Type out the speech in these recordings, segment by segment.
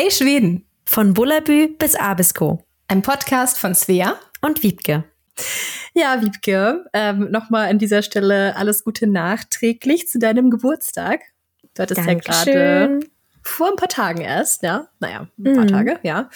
Hey Schweden! Von Bullabü bis Abisko. Ein Podcast von Svea und Wiebke. Ja, Wiebke, ähm, nochmal an dieser Stelle alles Gute nachträglich zu deinem Geburtstag. Du hattest Dankeschön. ja gerade vor ein paar Tagen erst, ja, naja, ein paar mhm. Tage, ja.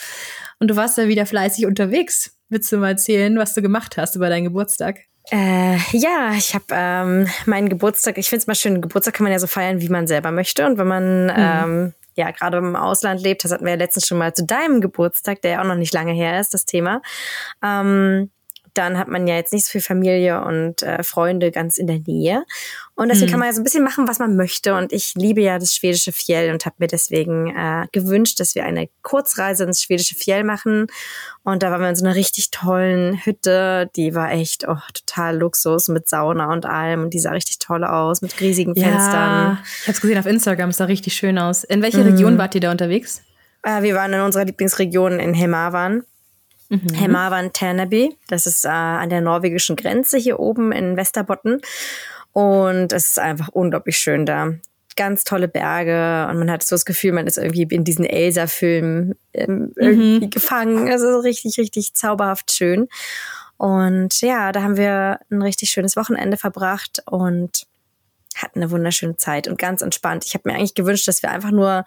Und du warst ja wieder fleißig unterwegs. Willst du mal erzählen, was du gemacht hast über deinen Geburtstag? Äh, ja, ich habe ähm, meinen Geburtstag, ich finde es mal schön, Geburtstag kann man ja so feiern, wie man selber möchte. Und wenn man mhm. ähm, ja gerade im Ausland lebt, das hatten wir ja letztens schon mal zu deinem Geburtstag, der ja auch noch nicht lange her ist, das Thema. Ähm, dann hat man ja jetzt nicht so viel Familie und äh, Freunde ganz in der Nähe. Und deswegen mhm. kann man ja so ein bisschen machen, was man möchte. Und ich liebe ja das schwedische Fjell und habe mir deswegen äh, gewünscht, dass wir eine Kurzreise ins schwedische Fjell machen. Und da waren wir in so einer richtig tollen Hütte. Die war echt oh, total Luxus mit Sauna und allem. Und die sah richtig toll aus mit riesigen ja, Fenstern. Ich habe es gesehen auf Instagram, es sah richtig schön aus. In welcher mhm. Region wart ihr da unterwegs? Äh, wir waren in unserer Lieblingsregion in Hemavan. Mhm. Hemavan Terneby. Das ist äh, an der norwegischen Grenze hier oben in Westerbotten. Und es ist einfach unglaublich schön da. Ganz tolle Berge und man hat so das Gefühl, man ist irgendwie in diesen Elsa-Filmen ähm, irgendwie mhm. gefangen. Also richtig, richtig zauberhaft schön. Und ja, da haben wir ein richtig schönes Wochenende verbracht und hatten eine wunderschöne Zeit und ganz entspannt. Ich habe mir eigentlich gewünscht, dass wir einfach nur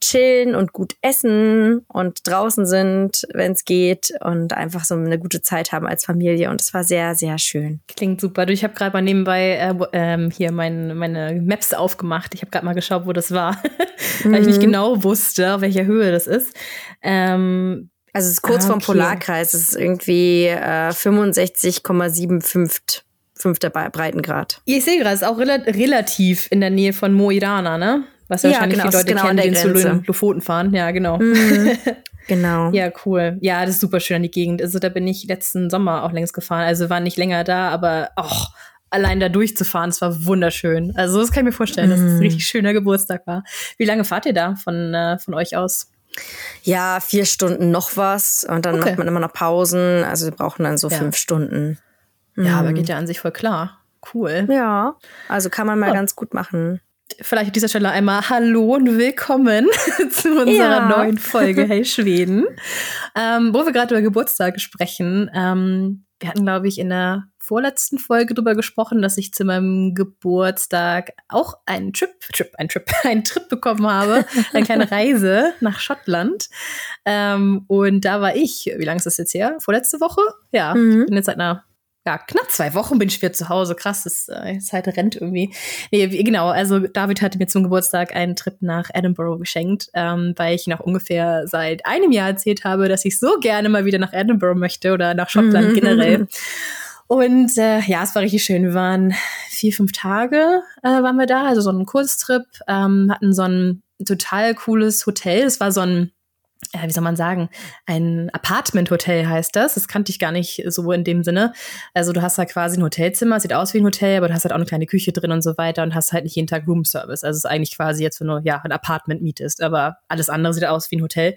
chillen und gut essen und draußen sind, wenn es geht und einfach so eine gute Zeit haben als Familie. Und es war sehr, sehr schön. Klingt super. Du, ich habe gerade mal nebenbei äh, ähm, hier mein, meine Maps aufgemacht. Ich habe gerade mal geschaut, wo das war, weil mhm. ich nicht mhm. genau wusste, auf welcher Höhe das ist. Ähm, also es ist kurz ah, okay. vom Polarkreis. Es ist irgendwie äh, 65,75 fünfter Breitengrad. Ich sehe gerade, es ist auch rel relativ in der Nähe von Moirana, ne? Was ja, wahrscheinlich genau, viele Leute genau kennen, die zu Lofoten fahren. Ja, genau. Mhm, genau. ja, cool. Ja, das ist super schön an die Gegend. Also da bin ich letzten Sommer auch längst gefahren. Also war nicht länger da, aber auch allein da durchzufahren, es war wunderschön. Also das kann ich mir vorstellen, dass es ein mhm. richtig schöner Geburtstag war. Wie lange fahrt ihr da von, äh, von euch aus? Ja, vier Stunden noch was und dann okay. macht man immer noch Pausen. Also wir brauchen dann so ja. fünf Stunden. Ja, aber geht mhm. ja an sich voll klar. Cool. Ja, also kann man mal oh. ganz gut machen. Vielleicht an dieser Stelle einmal Hallo und willkommen zu unserer ja. neuen Folge Hey Schweden. ähm, wo wir gerade über Geburtstag sprechen. Ähm, wir hatten, glaube ich, in der vorletzten Folge darüber gesprochen, dass ich zu meinem Geburtstag auch einen Trip, Trip, ein Trip, einen Trip bekommen habe, eine kleine Reise nach Schottland. Ähm, und da war ich, wie lange ist das jetzt her? Vorletzte Woche? Ja, mhm. ich bin jetzt seit einer ja, knapp zwei Wochen bin ich wieder zu Hause. Krass, das äh, Zeit rennt irgendwie. Nee, genau, also David hatte mir zum Geburtstag einen Trip nach Edinburgh geschenkt, ähm, weil ich noch ungefähr seit einem Jahr erzählt habe, dass ich so gerne mal wieder nach Edinburgh möchte oder nach Schottland generell. Und äh, ja, es war richtig schön. Wir waren vier, fünf Tage äh, waren wir da, also so einen Kurztrip, ähm, hatten so ein total cooles Hotel. Es war so ein wie soll man sagen, ein Apartment-Hotel heißt das. Das kannte ich gar nicht so in dem Sinne. Also du hast da quasi ein Hotelzimmer, sieht aus wie ein Hotel, aber du hast halt auch eine kleine Küche drin und so weiter und hast halt nicht jeden Tag Roomservice. Also es ist eigentlich quasi jetzt, wenn du ja ein Apartment mietest, aber alles andere sieht aus wie ein Hotel.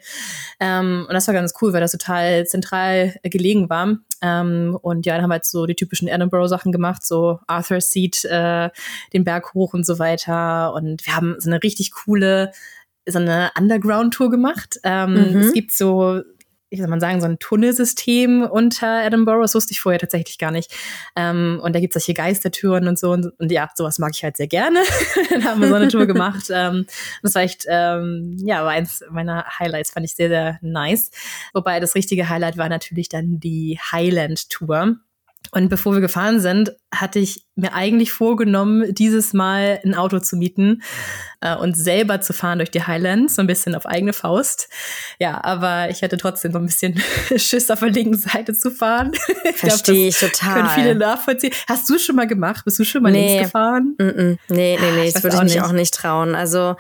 Ähm, und das war ganz cool, weil das total zentral gelegen war. Ähm, und ja, dann haben wir jetzt so die typischen Edinburgh-Sachen gemacht, so Arthur's Seat, äh, den Berg hoch und so weiter. Und wir haben so eine richtig coole so eine Underground-Tour gemacht. Ähm, mhm. Es gibt so wie soll man sagen, so ein Tunnelsystem unter Edinburgh. Das wusste ich vorher tatsächlich gar nicht. Ähm, und da gibt es solche Geistertüren und so. Und, und, ja, sowas mag ich halt sehr gerne. dann haben wir so eine Tour gemacht. Ähm, das war echt, ähm, ja, war eins meiner Highlights, fand ich sehr, sehr nice. Wobei das richtige Highlight war natürlich dann die Highland Tour. Und bevor wir gefahren sind, hatte ich mir eigentlich vorgenommen, dieses Mal ein Auto zu mieten äh, und selber zu fahren durch die Highlands, so ein bisschen auf eigene Faust. Ja, aber ich hatte trotzdem so ein bisschen Schiss auf der linken Seite zu fahren. Verstehe ich, ich total. Können viele nachvollziehen. Hast du schon mal gemacht? Bist du schon mal nee. links gefahren? Mm -mm. Nee, nee, nee, das würde ich mich nicht. auch nicht trauen. Also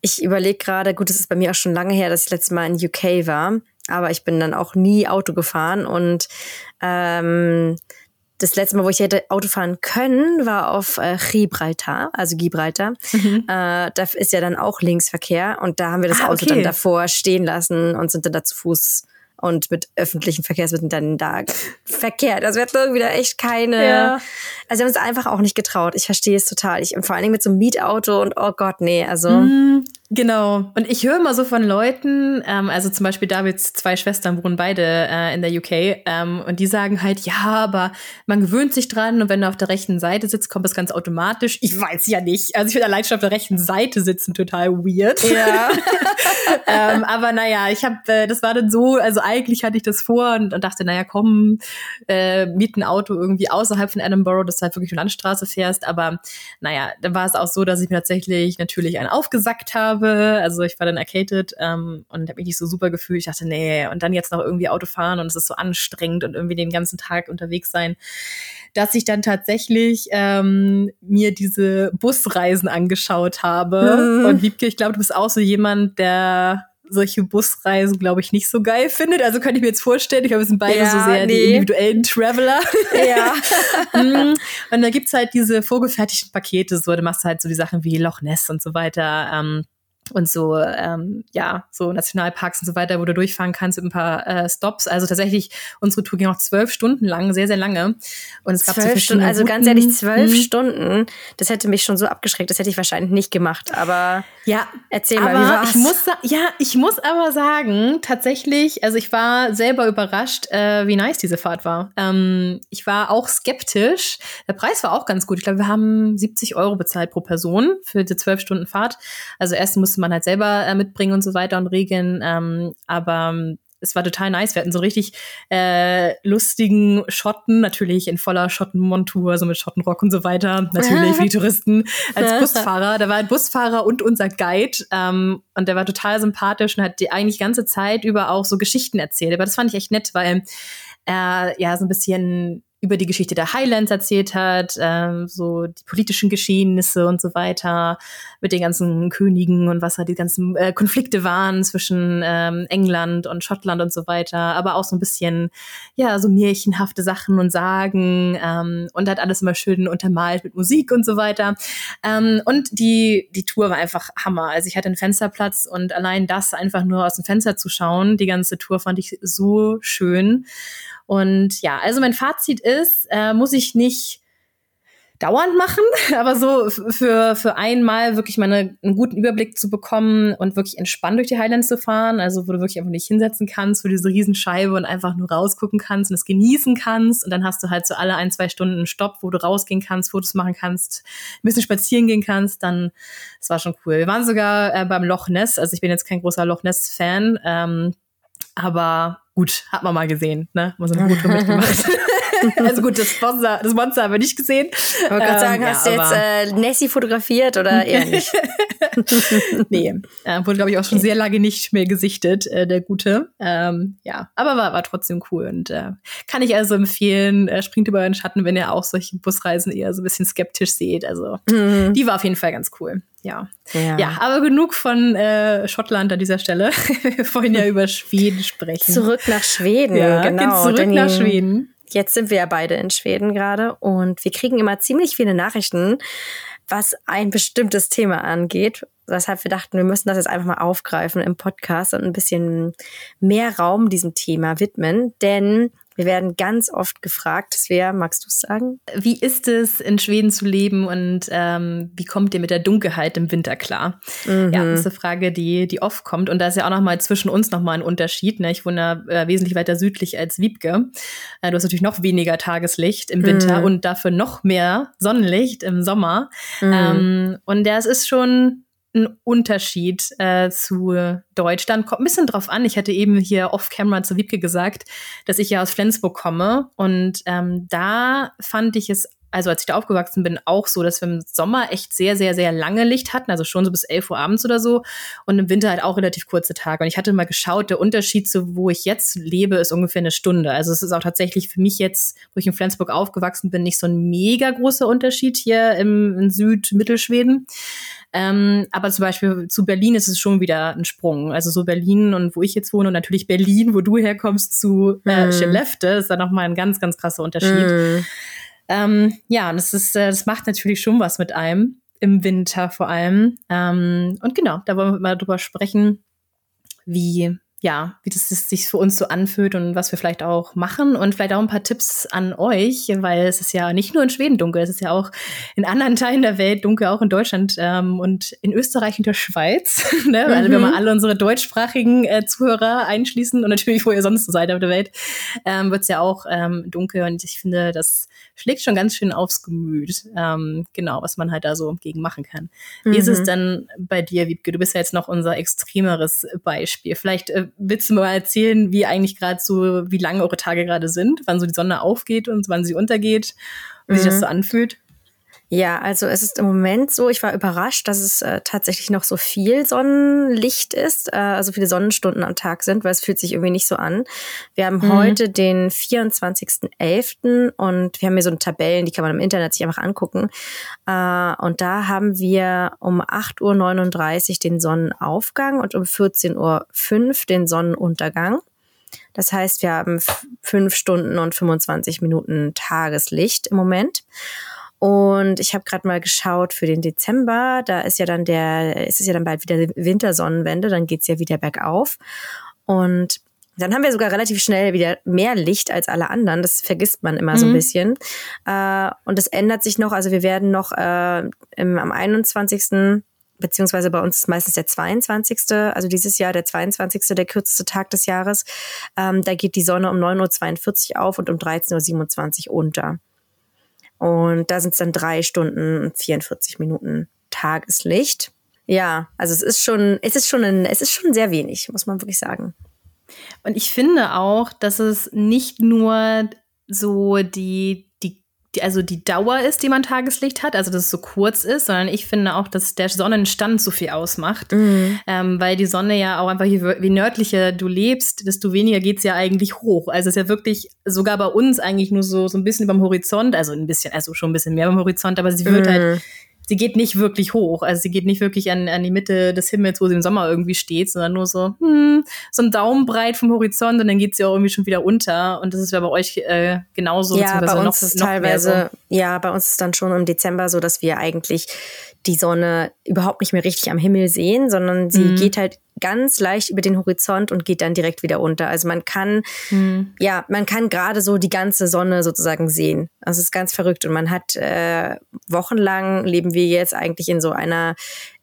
ich überlege gerade, gut, es ist bei mir auch schon lange her, dass ich letztes Mal in UK war, aber ich bin dann auch nie Auto gefahren und ähm, das letzte Mal, wo ich hätte Auto fahren können, war auf äh, Gibraltar, also Gibraltar. Mhm. Äh, da ist ja dann auch Linksverkehr und da haben wir das ah, Auto okay. dann davor stehen lassen und sind dann da zu Fuß und mit öffentlichen Verkehrsmitteln dann da verkehrt. Also wir hatten irgendwie da echt keine. Ja. Also wir haben uns einfach auch nicht getraut. Ich verstehe es total. Ich, und vor allen Dingen mit so einem Mietauto und oh Gott, nee, also. Mm, Genau. Und ich höre immer so von Leuten, ähm, also zum Beispiel Davids zwei Schwestern wohnen beide äh, in der UK, ähm, und die sagen halt, ja, aber man gewöhnt sich dran und wenn du auf der rechten Seite sitzt, kommt das ganz automatisch. Ich weiß ja nicht. Also ich finde allein schon auf der rechten Seite sitzen total weird. Ja. ähm, aber naja, ich habe, äh, das war dann so, also eigentlich hatte ich das vor und, und dachte, naja, komm, äh, miet ein Auto irgendwie außerhalb von Edinburgh, dass du halt wirklich eine Landstraße fährst. Aber naja, dann war es auch so, dass ich mir tatsächlich natürlich einen aufgesackt habe. Also ich war dann arcaded ähm, und habe mich nicht so super gefühlt. Ich dachte, nee, und dann jetzt noch irgendwie Auto fahren und es ist so anstrengend und irgendwie den ganzen Tag unterwegs sein, dass ich dann tatsächlich ähm, mir diese Busreisen angeschaut habe. Mhm. Und Wiebke, ich glaube, du bist auch so jemand, der solche Busreisen, glaube ich, nicht so geil findet. Also könnte ich mir jetzt vorstellen, ich glaube, wir sind beide ja, so sehr nee. die individuellen Traveler. Ja. Mhm. und da gibt's halt diese vorgefertigten Pakete, so, da machst du halt so die Sachen wie Loch Ness und so weiter. Ähm, und so, ähm, ja, so Nationalparks und so weiter, wo du durchfahren kannst mit ein paar äh, Stops. Also tatsächlich, unsere Tour ging auch zwölf Stunden lang, sehr, sehr lange. Und es gab zwölf so Stunden, also ganz ehrlich, zwölf mhm. Stunden, das hätte mich schon so abgeschreckt, das hätte ich wahrscheinlich nicht gemacht. Aber ja, erzähl mal, wie war's? Ich muss, ja, ich muss aber sagen, tatsächlich, also ich war selber überrascht, äh, wie nice diese Fahrt war. Ähm, ich war auch skeptisch. Der Preis war auch ganz gut. Ich glaube, wir haben 70 Euro bezahlt pro Person für die zwölf Stunden Fahrt. Also erst musste man halt selber äh, mitbringen und so weiter und regeln. Ähm, aber ähm, es war total nice. Wir hatten so richtig äh, lustigen Schotten, natürlich in voller Schottenmontur, so mit Schottenrock und so weiter, natürlich für die Touristen als Busfahrer. Da war ein Busfahrer und unser Guide ähm, und der war total sympathisch und hat die eigentlich ganze Zeit über auch so Geschichten erzählt. Aber das fand ich echt nett, weil er ja so ein bisschen über die Geschichte der Highlands erzählt hat, ähm, so die politischen Geschehnisse und so weiter, mit den ganzen Königen und was da die ganzen äh, Konflikte waren zwischen ähm, England und Schottland und so weiter, aber auch so ein bisschen, ja, so märchenhafte Sachen und Sagen ähm, und hat alles immer schön untermalt mit Musik und so weiter. Ähm, und die, die Tour war einfach Hammer. Also ich hatte einen Fensterplatz und allein das einfach nur aus dem Fenster zu schauen, die ganze Tour fand ich so schön. Und ja, also mein Fazit ist, äh, muss ich nicht dauernd machen, aber so für, für einmal wirklich mal eine, einen guten Überblick zu bekommen und wirklich entspannt durch die Highlands zu fahren, also wo du wirklich einfach nicht hinsetzen kannst, wo diese Riesenscheibe und einfach nur rausgucken kannst und es genießen kannst. Und dann hast du halt so alle ein, zwei Stunden einen Stopp, wo du rausgehen kannst, Fotos machen kannst, ein bisschen spazieren gehen kannst, dann, das war schon cool. Wir waren sogar äh, beim Loch Ness, also ich bin jetzt kein großer Loch Ness Fan, ähm, aber gut, hat man mal gesehen, ne? Muss eine gute mitgemacht. also gut, das Monster, das Monster haben wir nicht gesehen. Ich wollte gerade sagen, ähm, hast ja, du jetzt äh, Nessie fotografiert oder eher nicht? nee, äh, wurde glaube ich auch schon sehr lange nicht mehr gesichtet, äh, der Gute. Ähm, ja, aber war, war trotzdem cool und äh, kann ich also empfehlen, äh, springt über den Schatten, wenn ihr auch solche Busreisen eher so ein bisschen skeptisch seht. Also mhm. die war auf jeden Fall ganz cool. Ja. ja. ja, aber genug von äh, Schottland an dieser Stelle. Wir wollen ja über Schweden sprechen. Zurück nach Schweden, ja, genau. Zurück nach Schweden. Jetzt sind wir ja beide in Schweden gerade und wir kriegen immer ziemlich viele Nachrichten, was ein bestimmtes Thema angeht. Deshalb wir dachten, wir müssen das jetzt einfach mal aufgreifen im Podcast und ein bisschen mehr Raum diesem Thema widmen, denn wir werden ganz oft gefragt, Svea, magst du es sagen? Wie ist es, in Schweden zu leben und ähm, wie kommt ihr mit der Dunkelheit im Winter klar? Mhm. Ja, das ist eine Frage, die, die oft kommt. Und da ist ja auch noch mal zwischen uns noch mal ein Unterschied. Ne? Ich wohne äh, wesentlich weiter südlich als Wiebke. Äh, du hast natürlich noch weniger Tageslicht im Winter mhm. und dafür noch mehr Sonnenlicht im Sommer. Mhm. Ähm, und das ist schon ein Unterschied äh, zu Deutschland. Kommt ein bisschen drauf an. Ich hatte eben hier off-camera zu Wiebke gesagt, dass ich ja aus Flensburg komme. Und ähm, da fand ich es, also als ich da aufgewachsen bin, auch so, dass wir im Sommer echt sehr, sehr, sehr lange Licht hatten. Also schon so bis 11 Uhr abends oder so. Und im Winter halt auch relativ kurze Tage. Und ich hatte mal geschaut, der Unterschied zu wo ich jetzt lebe, ist ungefähr eine Stunde. Also es ist auch tatsächlich für mich jetzt, wo ich in Flensburg aufgewachsen bin, nicht so ein mega großer Unterschied hier im, in Süd-Mittelschweden. Ähm, aber zum Beispiel zu Berlin ist es schon wieder ein Sprung. Also so Berlin und wo ich jetzt wohne und natürlich Berlin, wo du herkommst, zu äh, mm. Skellefte, ist da nochmal ein ganz, ganz krasser Unterschied. Mm. Ähm, ja, und das ist, äh, das macht natürlich schon was mit einem im Winter vor allem. Ähm, und genau, da wollen wir mal drüber sprechen, wie ja, wie das, das, sich für uns so anfühlt und was wir vielleicht auch machen und vielleicht auch ein paar Tipps an euch, weil es ist ja nicht nur in Schweden dunkel, es ist ja auch in anderen Teilen der Welt dunkel, auch in Deutschland ähm, und in Österreich und der Schweiz. ne? Mhm. Also wenn wir alle unsere deutschsprachigen äh, Zuhörer einschließen und natürlich, wo ihr sonst so seid auf der Welt, ähm, wird es ja auch ähm, dunkel und ich finde, das schlägt schon ganz schön aufs Gemüt. Ähm, genau, was man halt da so gegen machen kann. Wie mhm. ist es mhm. denn bei dir, Wiebke? Du bist ja jetzt noch unser extremeres Beispiel. Vielleicht äh, willst du mal erzählen, wie eigentlich gerade so, wie lange eure Tage gerade sind, wann so die Sonne aufgeht und wann sie untergeht, wie mhm. sich das so anfühlt? Ja, also es ist im Moment so, ich war überrascht, dass es äh, tatsächlich noch so viel Sonnenlicht ist, äh, also viele Sonnenstunden am Tag sind, weil es fühlt sich irgendwie nicht so an. Wir haben mhm. heute den 24.11. und wir haben hier so eine Tabellen, die kann man im Internet sich einfach angucken. Äh, und da haben wir um 8.39 Uhr den Sonnenaufgang und um 14.05 Uhr den Sonnenuntergang. Das heißt, wir haben fünf Stunden und 25 Minuten Tageslicht im Moment. Und ich habe gerade mal geschaut für den Dezember. Da ist ja dann der, ist es ja dann bald wieder Wintersonnenwende, dann geht's ja wieder bergauf. Und dann haben wir sogar relativ schnell wieder mehr Licht als alle anderen. Das vergisst man immer mhm. so ein mhm. bisschen. Äh, und das ändert sich noch. Also wir werden noch äh, im, am 21 beziehungsweise bei uns ist meistens der 22. Also dieses Jahr der 22. der kürzeste Tag des Jahres. Ähm, da geht die Sonne um 9.42 Uhr auf und um 13.27 Uhr unter. Und da sind es dann drei Stunden und 44 Minuten Tageslicht. Ja, also es ist schon, es ist schon ein, es ist schon sehr wenig, muss man wirklich sagen. Und ich finde auch, dass es nicht nur so die die, also die Dauer ist, die man Tageslicht hat, also dass es so kurz ist, sondern ich finde auch, dass der Sonnenstand so viel ausmacht, mhm. ähm, weil die Sonne ja auch einfach, je, wie nördlicher du lebst, desto weniger geht's ja eigentlich hoch. Also es ist ja wirklich sogar bei uns eigentlich nur so, so ein bisschen beim Horizont, also ein bisschen, also schon ein bisschen mehr beim Horizont, aber sie wird halt mhm. halt sie geht nicht wirklich hoch. Also sie geht nicht wirklich an, an die Mitte des Himmels, wo sie im Sommer irgendwie steht, sondern nur so, hm, so ein Daumenbreit vom Horizont und dann geht sie auch irgendwie schon wieder unter. Und das ist ja bei euch äh, genauso. Ja, bei uns noch, ist teilweise, so. ja, bei uns ist dann schon im Dezember so, dass wir eigentlich die Sonne überhaupt nicht mehr richtig am Himmel sehen, sondern sie mhm. geht halt ganz leicht über den Horizont und geht dann direkt wieder unter. Also man kann, mhm. ja, man kann gerade so die ganze Sonne sozusagen sehen. Es ist ganz verrückt und man hat äh, wochenlang leben wir jetzt eigentlich in so einer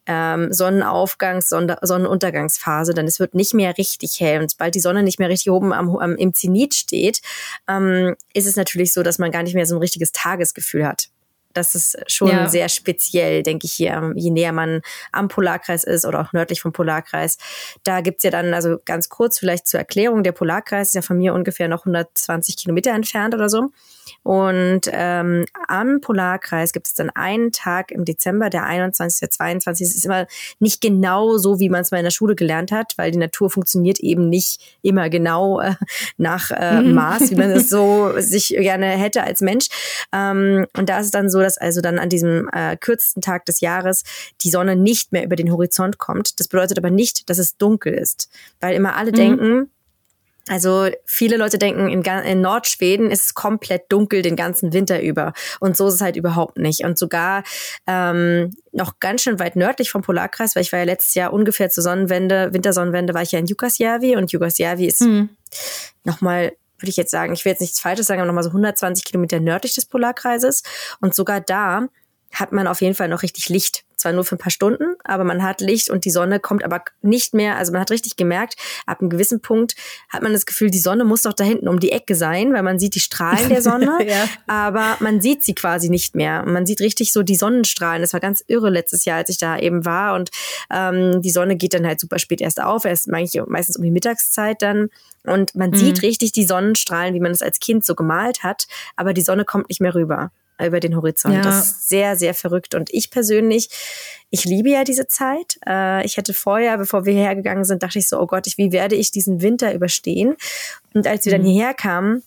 ähm, Sonnenaufgangs-, Sonnenuntergangsphase, denn es wird nicht mehr richtig hell. Und sobald die Sonne nicht mehr richtig oben am, am, im Zenit steht, ähm, ist es natürlich so, dass man gar nicht mehr so ein richtiges Tagesgefühl hat. Das ist schon ja. sehr speziell, denke ich hier, je näher man am Polarkreis ist oder auch nördlich vom Polarkreis. Da gibt's ja dann, also ganz kurz vielleicht zur Erklärung, der Polarkreis ist ja von mir ungefähr noch 120 Kilometer entfernt oder so. Und ähm, am Polarkreis gibt es dann einen Tag im Dezember, der 21. der 22. Es ist immer nicht genau so, wie man es mal in der Schule gelernt hat, weil die Natur funktioniert eben nicht immer genau äh, nach äh, mhm. Maß, wie man es so sich gerne hätte als Mensch. Ähm, und da ist es dann so, dass also dann an diesem äh, kürzesten Tag des Jahres die Sonne nicht mehr über den Horizont kommt. Das bedeutet aber nicht, dass es dunkel ist, weil immer alle mhm. denken, also viele Leute denken, in, in, Nordschweden ist es komplett dunkel den ganzen Winter über. Und so ist es halt überhaupt nicht. Und sogar ähm, noch ganz schön weit nördlich vom Polarkreis, weil ich war ja letztes Jahr ungefähr zur Sonnenwende, Wintersonnenwende, war ich ja in Jukkasjärvi. Und Jukkasjärvi ist mhm. nochmal würde ich jetzt sagen, ich will jetzt nichts Falsches sagen, aber nochmal so 120 Kilometer nördlich des Polarkreises. Und sogar da hat man auf jeden Fall noch richtig Licht. Zwar nur für ein paar Stunden, aber man hat Licht und die Sonne kommt aber nicht mehr. Also man hat richtig gemerkt, ab einem gewissen Punkt hat man das Gefühl, die Sonne muss doch da hinten um die Ecke sein, weil man sieht die Strahlen der Sonne, ja. aber man sieht sie quasi nicht mehr. Man sieht richtig so die Sonnenstrahlen. Das war ganz irre letztes Jahr, als ich da eben war. Und ähm, die Sonne geht dann halt super spät erst auf, erst meistens um die Mittagszeit dann. Und man mhm. sieht richtig die Sonnenstrahlen, wie man es als Kind so gemalt hat, aber die Sonne kommt nicht mehr rüber über den Horizont. Ja. Das ist sehr, sehr verrückt. Und ich persönlich, ich liebe ja diese Zeit. Äh, ich hätte vorher, bevor wir hierher gegangen sind, dachte ich so, oh Gott, wie werde ich diesen Winter überstehen? Und als wir dann mhm. hierher kamen,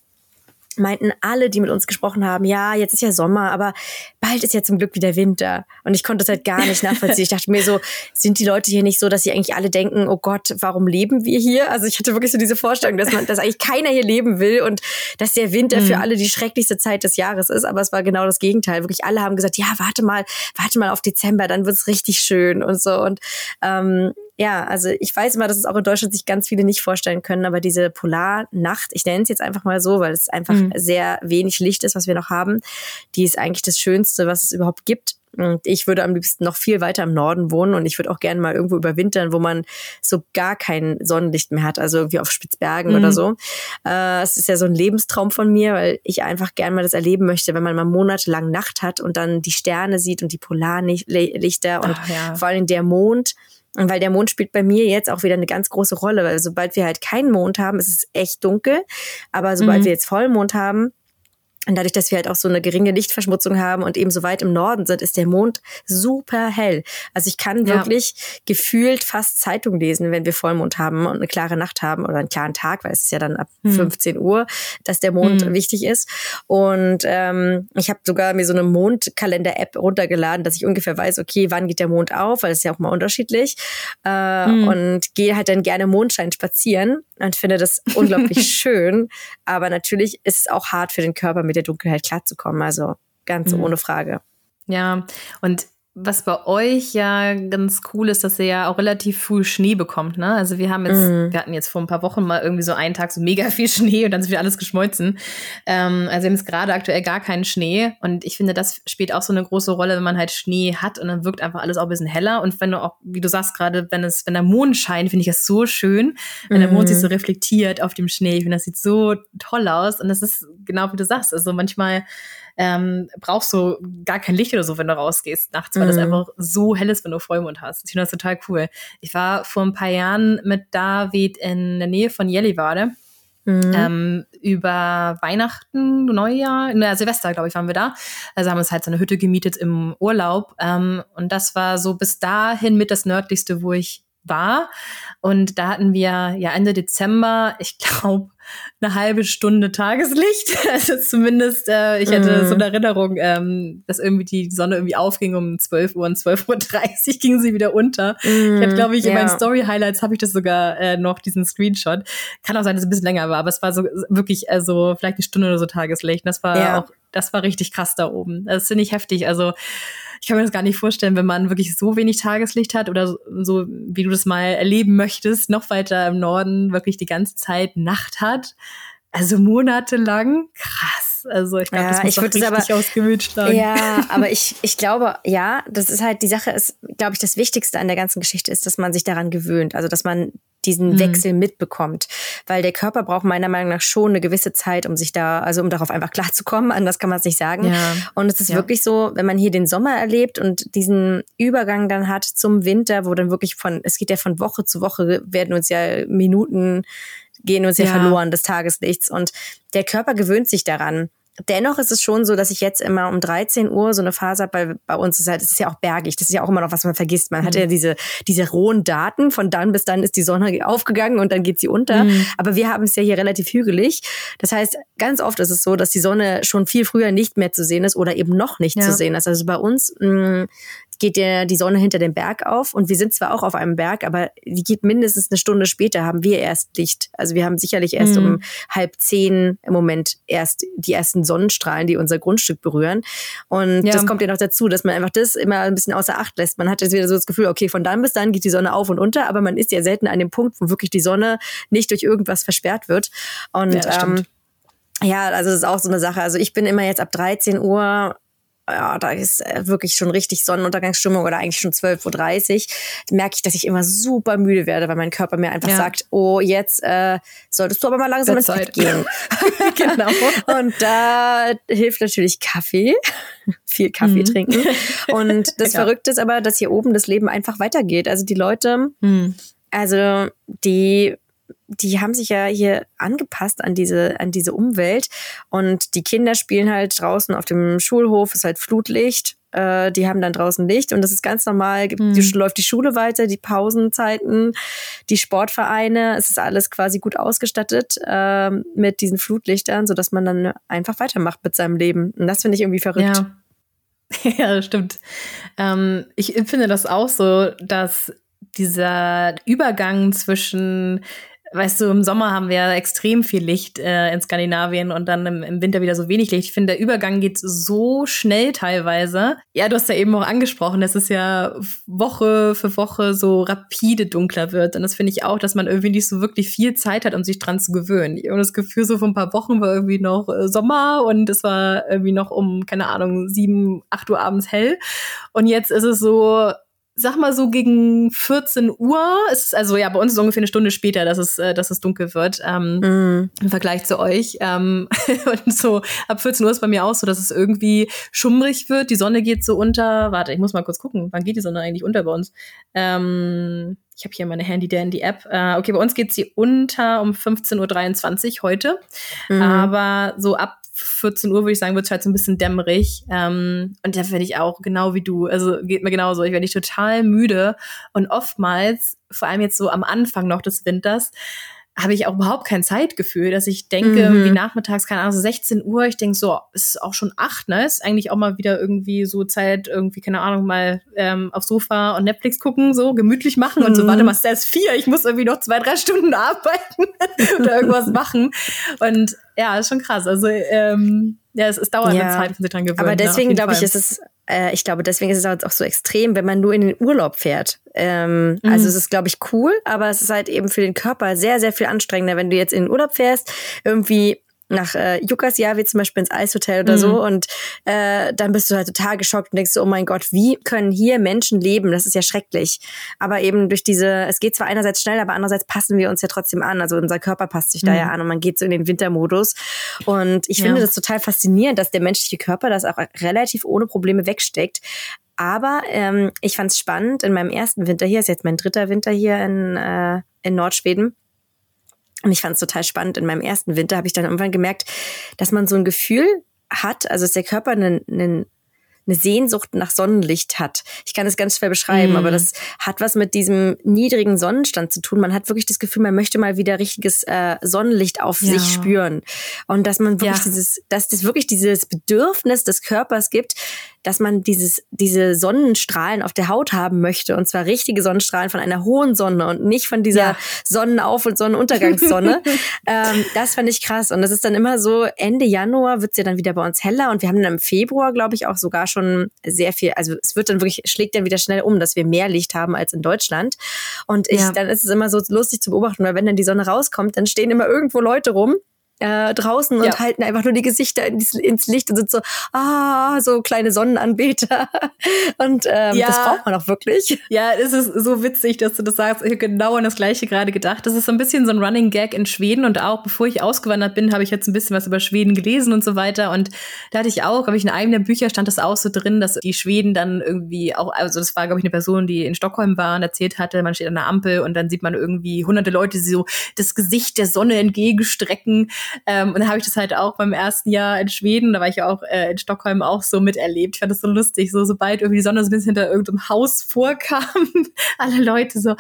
meinten alle, die mit uns gesprochen haben, ja, jetzt ist ja Sommer, aber bald ist ja zum Glück wieder Winter. Und ich konnte das halt gar nicht nachvollziehen. Ich dachte mir so, sind die Leute hier nicht so, dass sie eigentlich alle denken, oh Gott, warum leben wir hier? Also ich hatte wirklich so diese Vorstellung, dass man, dass eigentlich keiner hier leben will und dass der Winter mhm. für alle die schrecklichste Zeit des Jahres ist. Aber es war genau das Gegenteil. Wirklich alle haben gesagt, ja, warte mal, warte mal auf Dezember, dann wird's richtig schön und so. Und ähm, ja, also ich weiß immer, dass es auch in Deutschland sich ganz viele nicht vorstellen können, aber diese Polarnacht, ich nenne es jetzt einfach mal so, weil es einfach mhm. sehr wenig Licht ist, was wir noch haben, die ist eigentlich das Schönste, was es überhaupt gibt. Und ich würde am liebsten noch viel weiter im Norden wohnen und ich würde auch gerne mal irgendwo überwintern, wo man so gar kein Sonnenlicht mehr hat, also irgendwie auf Spitzbergen mhm. oder so. Äh, es ist ja so ein Lebenstraum von mir, weil ich einfach gerne mal das erleben möchte, wenn man mal monatelang Nacht hat und dann die Sterne sieht und die Polarlichter und Ach, ja. vor allem der Mond. Und weil der Mond spielt bei mir jetzt auch wieder eine ganz große Rolle, weil sobald wir halt keinen Mond haben, ist es echt dunkel. Aber sobald mhm. wir jetzt Vollmond haben, und dadurch, dass wir halt auch so eine geringe Lichtverschmutzung haben und eben so weit im Norden sind, ist der Mond super hell. Also ich kann wirklich ja. gefühlt fast Zeitung lesen, wenn wir Vollmond haben und eine klare Nacht haben oder einen klaren Tag, weil es ist ja dann ab hm. 15 Uhr, dass der Mond hm. wichtig ist. Und ähm, ich habe sogar mir so eine Mondkalender-App runtergeladen, dass ich ungefähr weiß, okay, wann geht der Mond auf, weil es ist ja auch mal unterschiedlich. Äh, hm. Und gehe halt dann gerne Mondschein spazieren und finde das unglaublich schön. Aber natürlich ist es auch hart für den Körper, mit der Dunkelheit klarzukommen. Also ganz mhm. ohne Frage. Ja, und was bei euch ja ganz cool ist, dass ihr ja auch relativ früh Schnee bekommt, ne? Also wir haben jetzt, mm. wir hatten jetzt vor ein paar Wochen mal irgendwie so einen Tag so mega viel Schnee und dann ist wieder alles geschmolzen. Ähm, also wir haben jetzt gerade aktuell gar keinen Schnee und ich finde, das spielt auch so eine große Rolle, wenn man halt Schnee hat und dann wirkt einfach alles auch ein bisschen heller und wenn du auch, wie du sagst gerade, wenn es, wenn der Mond scheint, finde ich das so schön, wenn mm. der Mond sich so mhm. reflektiert auf dem Schnee. Ich finde, das sieht so toll aus und das ist genau wie du sagst. Also manchmal ähm, brauchst du gar kein Licht oder so, wenn du rausgehst nachts, weil mhm. das einfach so hell ist, wenn du Vollmond hast. Ich finde das total cool. Ich war vor ein paar Jahren mit David in der Nähe von Jellivade. Mhm. Ähm, über Weihnachten, Neujahr, na, Silvester, glaube ich, waren wir da. Also haben wir uns halt so eine Hütte gemietet im Urlaub. Ähm, und das war so bis dahin mit das nördlichste, wo ich war. Und da hatten wir ja Ende Dezember, ich glaube, eine halbe Stunde Tageslicht. Also zumindest, äh, ich hatte mm. so eine Erinnerung, ähm, dass irgendwie die Sonne irgendwie aufging um 12 Uhr und 12.30 Uhr ging sie wieder unter. Mm, ich hatte, glaube ich, yeah. in meinen Story-Highlights habe ich das sogar äh, noch, diesen Screenshot. Kann auch sein, dass es ein bisschen länger war, aber es war so wirklich also vielleicht eine Stunde oder so Tageslicht. Das war ja. auch, das war richtig krass da oben. Das finde ich heftig. Also ich kann mir das gar nicht vorstellen, wenn man wirklich so wenig Tageslicht hat oder so, so wie du das mal erleben möchtest, noch weiter im Norden wirklich die ganze Zeit Nacht hat. Also monatelang, krass. Also ich glaube, ja, das muss ich richtig aber, schlagen. Ja, aber ich, ich glaube, ja, das ist halt, die Sache ist, glaube ich, das Wichtigste an der ganzen Geschichte ist, dass man sich daran gewöhnt. Also, dass man diesen mhm. Wechsel mitbekommt. Weil der Körper braucht meiner Meinung nach schon eine gewisse Zeit, um sich da, also um darauf einfach klarzukommen. Anders kann man es nicht sagen. Ja. Und es ist ja. wirklich so, wenn man hier den Sommer erlebt und diesen Übergang dann hat zum Winter, wo dann wirklich von, es geht ja von Woche zu Woche, werden uns ja Minuten gehen uns ja, ja verloren des Tageslichts. Und der Körper gewöhnt sich daran. Dennoch ist es schon so, dass ich jetzt immer um 13 Uhr so eine Phase habe, weil bei uns ist halt, es ist ja auch bergig, das ist ja auch immer noch, was man vergisst. Man mhm. hat ja diese, diese rohen Daten, von dann bis dann ist die Sonne aufgegangen und dann geht sie unter. Mhm. Aber wir haben es ja hier relativ hügelig. Das heißt, ganz oft ist es so, dass die Sonne schon viel früher nicht mehr zu sehen ist oder eben noch nicht ja. zu sehen ist. Also bei uns mh, mm, geht der, die Sonne hinter dem Berg auf und wir sind zwar auch auf einem Berg, aber die geht mindestens eine Stunde später, haben wir erst Licht. Also wir haben sicherlich erst mhm. um halb zehn im Moment erst die ersten Sonnenstrahlen, die unser Grundstück berühren. Und ja. das kommt ja noch dazu, dass man einfach das immer ein bisschen außer Acht lässt. Man hat jetzt wieder so das Gefühl, okay, von dann bis dann geht die Sonne auf und unter, aber man ist ja selten an dem Punkt, wo wirklich die Sonne nicht durch irgendwas versperrt wird. Und ja, ähm, ja, also das ist auch so eine Sache. Also ich bin immer jetzt ab 13 Uhr ja, da ist äh, wirklich schon richtig Sonnenuntergangsstimmung oder eigentlich schon 12.30 Uhr, merke ich, dass ich immer super müde werde, weil mein Körper mir einfach ja. sagt, oh, jetzt äh, solltest du aber mal langsam ins Bett gehen. genau. Und da hilft natürlich Kaffee, viel Kaffee mhm. trinken. Und das ja. Verrückte ist aber, dass hier oben das Leben einfach weitergeht. Also die Leute, mhm. also die die haben sich ja hier angepasst an diese, an diese Umwelt. Und die Kinder spielen halt draußen auf dem Schulhof, ist halt Flutlicht. Äh, die haben dann draußen Licht und das ist ganz normal. Mhm. Die, läuft die Schule weiter, die Pausenzeiten, die Sportvereine. Es ist alles quasi gut ausgestattet äh, mit diesen Flutlichtern, sodass man dann einfach weitermacht mit seinem Leben. Und das finde ich irgendwie verrückt. Ja. Ja, stimmt. Ähm, ich finde das auch so, dass dieser Übergang zwischen weißt du, im Sommer haben wir extrem viel Licht äh, in Skandinavien und dann im, im, Winter wieder so wenig Licht. Ich finde, der Übergang geht so schnell teilweise. Ja, du hast ja eben auch angesprochen, dass es ja Woche für Woche so rapide dunkler wird. Und das finde ich auch, dass man irgendwie nicht so wirklich viel Zeit hat, um sich dran zu gewöhnen. Habe das Gefühl, so vor ein paar Wochen war irgendwie noch äh, Sommer und es war irgendwie noch um, keine Ahnung, sieben, acht Uhr abends hell. Und jetzt ist es so, sag mal so gegen 14 Uhr. ist also ja, bei uns ist es ungefähr eine Stunde später, dass es, äh, dass es dunkel wird ähm, mm. im Vergleich zu euch. Ähm, und so ab 14 Uhr ist bei mir auch so, dass es irgendwie schummrig wird. Die Sonne geht so unter. Warte, ich muss mal kurz gucken, wann geht die Sonne eigentlich unter bei uns? Ähm, ich habe hier meine Handy Dandy App. Äh, okay, bei uns geht sie unter um 15.23 Uhr heute. Mm. Aber so ab 14 Uhr, würde ich sagen, wird es halt so ein bisschen dämmerig. Ähm, und da werde ich auch genau wie du, also geht mir genauso. Ich werde total müde. Und oftmals, vor allem jetzt so am Anfang noch des Winters, habe ich auch überhaupt kein Zeitgefühl, dass ich denke, mhm. wie nachmittags, keine Ahnung, so 16 Uhr, ich denke so, es ist auch schon acht, ne? Ist eigentlich auch mal wieder irgendwie so Zeit, irgendwie, keine Ahnung, mal ähm, aufs Sofa und Netflix gucken, so gemütlich machen mhm. und so, warte mhm. mal, es ist vier, ich muss irgendwie noch zwei, drei Stunden arbeiten oder irgendwas machen. Und ja, ist schon krass. Also, ähm, ja, es, es dauert ja. eine Zeit, bis sich dran gewöhnt. Aber ne, deswegen glaube ich, ist es, äh, ich glaube, deswegen ist es halt auch so extrem, wenn man nur in den Urlaub fährt. Ähm, mhm. Also es ist, glaube ich, cool, aber es ist halt eben für den Körper sehr, sehr viel anstrengender, wenn du jetzt in den Urlaub fährst, irgendwie nach äh, wie zum Beispiel ins Eishotel oder mhm. so und äh, dann bist du halt total geschockt und denkst so, oh mein Gott, wie können hier Menschen leben? Das ist ja schrecklich. Aber eben durch diese, es geht zwar einerseits schnell, aber andererseits passen wir uns ja trotzdem an. Also unser Körper passt sich mhm. da ja an und man geht so in den Wintermodus. Und ich ja. finde das total faszinierend, dass der menschliche Körper das auch relativ ohne Probleme wegsteckt. Aber ähm, ich fand es spannend in meinem ersten Winter hier, ist jetzt mein dritter Winter hier in, äh, in Nordschweden und ich fand es total spannend. In meinem ersten Winter habe ich dann irgendwann gemerkt, dass man so ein Gefühl hat, also dass der Körper einen, einen eine Sehnsucht nach Sonnenlicht hat. Ich kann es ganz schwer beschreiben, mm. aber das hat was mit diesem niedrigen Sonnenstand zu tun. Man hat wirklich das Gefühl, man möchte mal wieder richtiges äh, Sonnenlicht auf ja. sich spüren und dass man wirklich ja. dieses, dass das wirklich dieses Bedürfnis des Körpers gibt, dass man dieses, diese Sonnenstrahlen auf der Haut haben möchte. Und zwar richtige Sonnenstrahlen von einer hohen Sonne und nicht von dieser ja. Sonnenauf- und Sonnenuntergangssonne. ähm, das fand ich krass. Und das ist dann immer so, Ende Januar wird's ja dann wieder bei uns heller. Und wir haben dann im Februar, glaube ich, auch sogar schon sehr viel, also es wird dann wirklich, schlägt dann wieder schnell um, dass wir mehr Licht haben als in Deutschland. Und ich, ja. dann ist es immer so lustig zu beobachten, weil wenn dann die Sonne rauskommt, dann stehen immer irgendwo Leute rum äh, draußen und ja. halten einfach nur die Gesichter ins, ins, Licht und sind so, ah, so kleine Sonnenanbeter. Und ähm, ja. das braucht man auch wirklich. Ja, es ist so witzig, dass du das sagst. Ich habe genau an das Gleiche gerade gedacht. Das ist so ein bisschen so ein Running Gag in Schweden und auch bevor ich ausgewandert bin, habe ich jetzt ein bisschen was über Schweden gelesen und so weiter. Und da hatte ich auch, glaube ich, in einem der Bücher stand das auch so drin, dass die Schweden dann irgendwie auch, also das war, glaube ich, eine Person, die in Stockholm war und erzählt hatte, man steht an der Ampel und dann sieht man irgendwie hunderte Leute, die so das Gesicht der Sonne entgegenstrecken ähm, und dann habe ich das halt auch beim ersten Jahr in Schweden, da war ich ja auch äh, in Stockholm auch so miterlebt. Ich fand das so lustig, so sobald irgendwie die Sonne so ein bisschen hinter irgendeinem Haus vorkam, alle Leute so,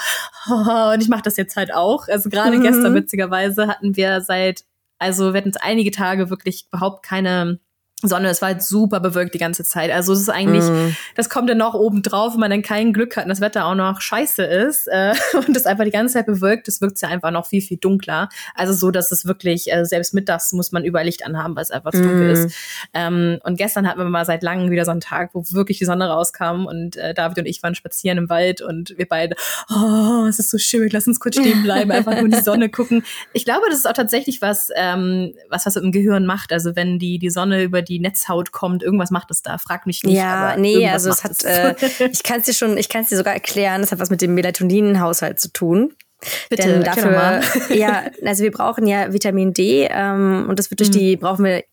oh, und ich mache das jetzt halt auch. Also gerade mhm. gestern witzigerweise hatten wir seit, also wir hatten einige Tage wirklich überhaupt keine Sonne, es war halt super bewölkt die ganze Zeit. Also es ist eigentlich, mm. das kommt dann noch oben drauf, wenn man dann kein Glück hat und das Wetter auch noch scheiße ist äh, und es einfach die ganze Zeit bewölkt, das wirkt ja einfach noch viel, viel dunkler. Also so, dass es wirklich, äh, selbst mittags muss man überall Licht anhaben, weil es einfach zu mm. dunkel ist. Ähm, und gestern hatten wir mal seit langem wieder so einen Tag, wo wirklich die Sonne rauskam und äh, David und ich waren spazieren im Wald und wir beide, oh, es ist so schön, lass uns kurz stehen bleiben, einfach nur in die Sonne gucken. Ich glaube, das ist auch tatsächlich was, ähm, was was im Gehirn macht. Also wenn die, die Sonne über die die Netzhaut kommt, irgendwas macht es da, frag mich nicht. Ja, nee, also es hat, äh, ich kann es dir schon, ich kann es dir sogar erklären, es hat was mit dem Melatonin-Haushalt zu tun. Bitte, Denn dafür, ja, also wir brauchen ja Vitamin D ähm, und das wird durch mhm. die, brauchen wir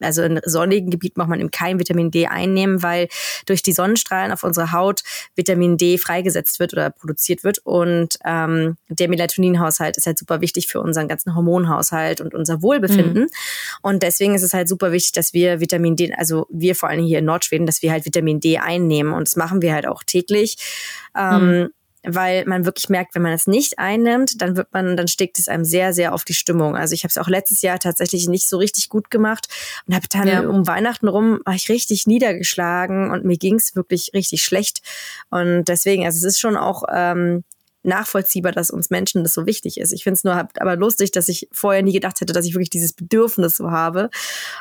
also in sonnigen Gebieten braucht man eben kein Vitamin D einnehmen, weil durch die Sonnenstrahlen auf unserer Haut Vitamin D freigesetzt wird oder produziert wird. Und ähm, der Melatoninhaushalt ist halt super wichtig für unseren ganzen Hormonhaushalt und unser Wohlbefinden. Mhm. Und deswegen ist es halt super wichtig, dass wir Vitamin D, also wir vor allem hier in Nordschweden, dass wir halt Vitamin D einnehmen. Und das machen wir halt auch täglich. Ähm, mhm weil man wirklich merkt, wenn man es nicht einnimmt, dann wird man, dann steckt es einem sehr, sehr auf die Stimmung. Also ich habe es auch letztes Jahr tatsächlich nicht so richtig gut gemacht und habe dann ja. um Weihnachten rum war ich richtig niedergeschlagen und mir ging es wirklich richtig schlecht. Und deswegen, also es ist schon auch ähm, nachvollziehbar, dass uns Menschen das so wichtig ist. Ich finde es nur aber lustig, dass ich vorher nie gedacht hätte, dass ich wirklich dieses Bedürfnis so habe.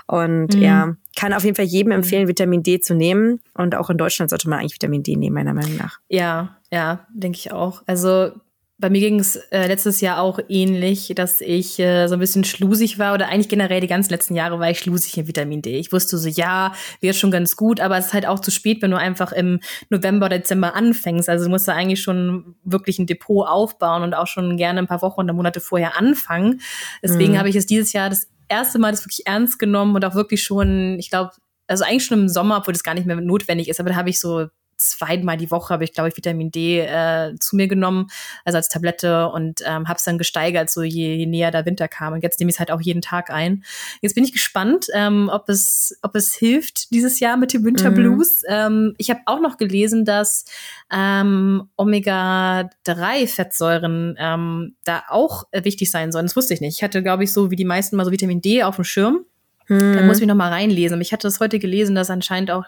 Und mhm. ja, kann auf jeden Fall jedem mhm. empfehlen, Vitamin D zu nehmen. Und auch in Deutschland sollte man eigentlich Vitamin D nehmen, meiner Meinung nach. Ja, ja, denke ich auch. Also bei mir ging es äh, letztes Jahr auch ähnlich, dass ich äh, so ein bisschen schlusig war oder eigentlich generell die ganzen letzten Jahre war ich schlusig in Vitamin D. Ich wusste so, ja, wird schon ganz gut, aber es ist halt auch zu spät, wenn du einfach im November oder Dezember anfängst. Also du musst da eigentlich schon wirklich ein Depot aufbauen und auch schon gerne ein paar Wochen oder Monate vorher anfangen. Deswegen mhm. habe ich es dieses Jahr das erste Mal das wirklich ernst genommen und auch wirklich schon, ich glaube, also eigentlich schon im Sommer, obwohl das gar nicht mehr notwendig ist, aber da habe ich so zweimal die Woche habe ich, glaube ich, Vitamin D äh, zu mir genommen, also als Tablette und ähm, habe es dann gesteigert, so je, je näher der Winter kam. Und jetzt nehme ich es halt auch jeden Tag ein. Jetzt bin ich gespannt, ähm, ob, es, ob es hilft dieses Jahr mit dem Winterblues. Mhm. Ähm, ich habe auch noch gelesen, dass ähm, Omega-3-Fettsäuren ähm, da auch äh, wichtig sein sollen. Das wusste ich nicht. Ich hatte, glaube ich, so wie die meisten mal so Vitamin D auf dem Schirm. Da muss ich noch mal reinlesen. Ich hatte das heute gelesen, dass anscheinend auch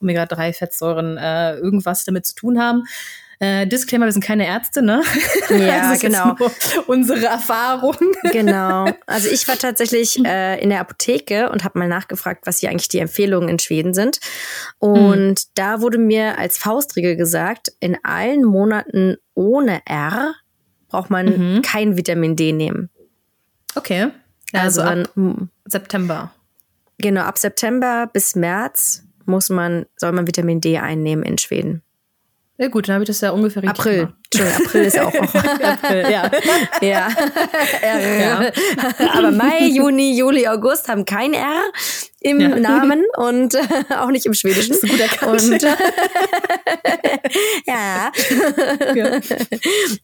Omega-3-Fettsäuren äh, irgendwas damit zu tun haben. Äh, Disclaimer, wir sind keine Ärzte, ne? Ja, also genau. unsere Erfahrung. Genau. Also ich war tatsächlich äh, in der Apotheke und habe mal nachgefragt, was hier eigentlich die Empfehlungen in Schweden sind. Und mhm. da wurde mir als Faustregel gesagt, in allen Monaten ohne R braucht man mhm. kein Vitamin D nehmen. Okay. Also, also ab September. Genau, ab September bis März muss man, soll man Vitamin D einnehmen in Schweden. Ja gut, dann habe ich das ja ungefähr richtig April. Gemacht. Entschuldigung, April ist auch. auch. April, ja. ja. ja. Aber Mai, Juni, Juli, August haben kein R im ja. Namen und äh, auch nicht im Schwedischen. Das ist gut erkannt. Und, ja. ja.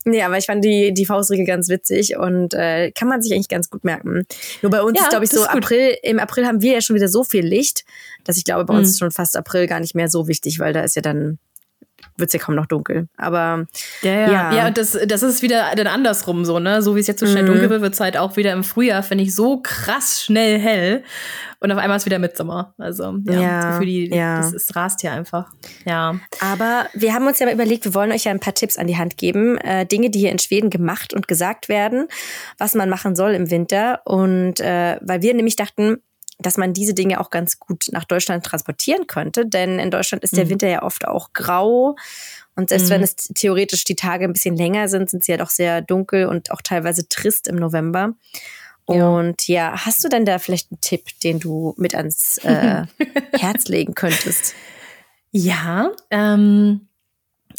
Nee, aber ich fand die, die Faustregel ganz witzig und äh, kann man sich eigentlich ganz gut merken. Nur bei uns ja, ist, glaube ich, so April, im April haben wir ja schon wieder so viel Licht, dass ich glaube, bei uns mhm. ist schon fast April gar nicht mehr so wichtig, weil da ist ja dann wird es ja kaum noch dunkel. Aber ja, ja. Ja, ja und das, das ist wieder dann andersrum so, ne? So wie es jetzt so schnell mhm. dunkel wird, wird es halt auch wieder im Frühjahr, finde ich, so krass schnell hell. Und auf einmal ist wieder Mitsommer. Also ja, ja, für die, ja. Das, das rast hier einfach. Ja. Aber wir haben uns ja mal überlegt, wir wollen euch ja ein paar Tipps an die Hand geben. Äh, Dinge, die hier in Schweden gemacht und gesagt werden, was man machen soll im Winter. Und äh, weil wir nämlich dachten, dass man diese Dinge auch ganz gut nach Deutschland transportieren könnte. Denn in Deutschland ist der mhm. Winter ja oft auch grau. Und selbst mhm. wenn es theoretisch die Tage ein bisschen länger sind, sind sie ja doch sehr dunkel und auch teilweise trist im November. Ja. Und ja, hast du denn da vielleicht einen Tipp, den du mit ans äh, Herz legen könntest? Ja, ähm,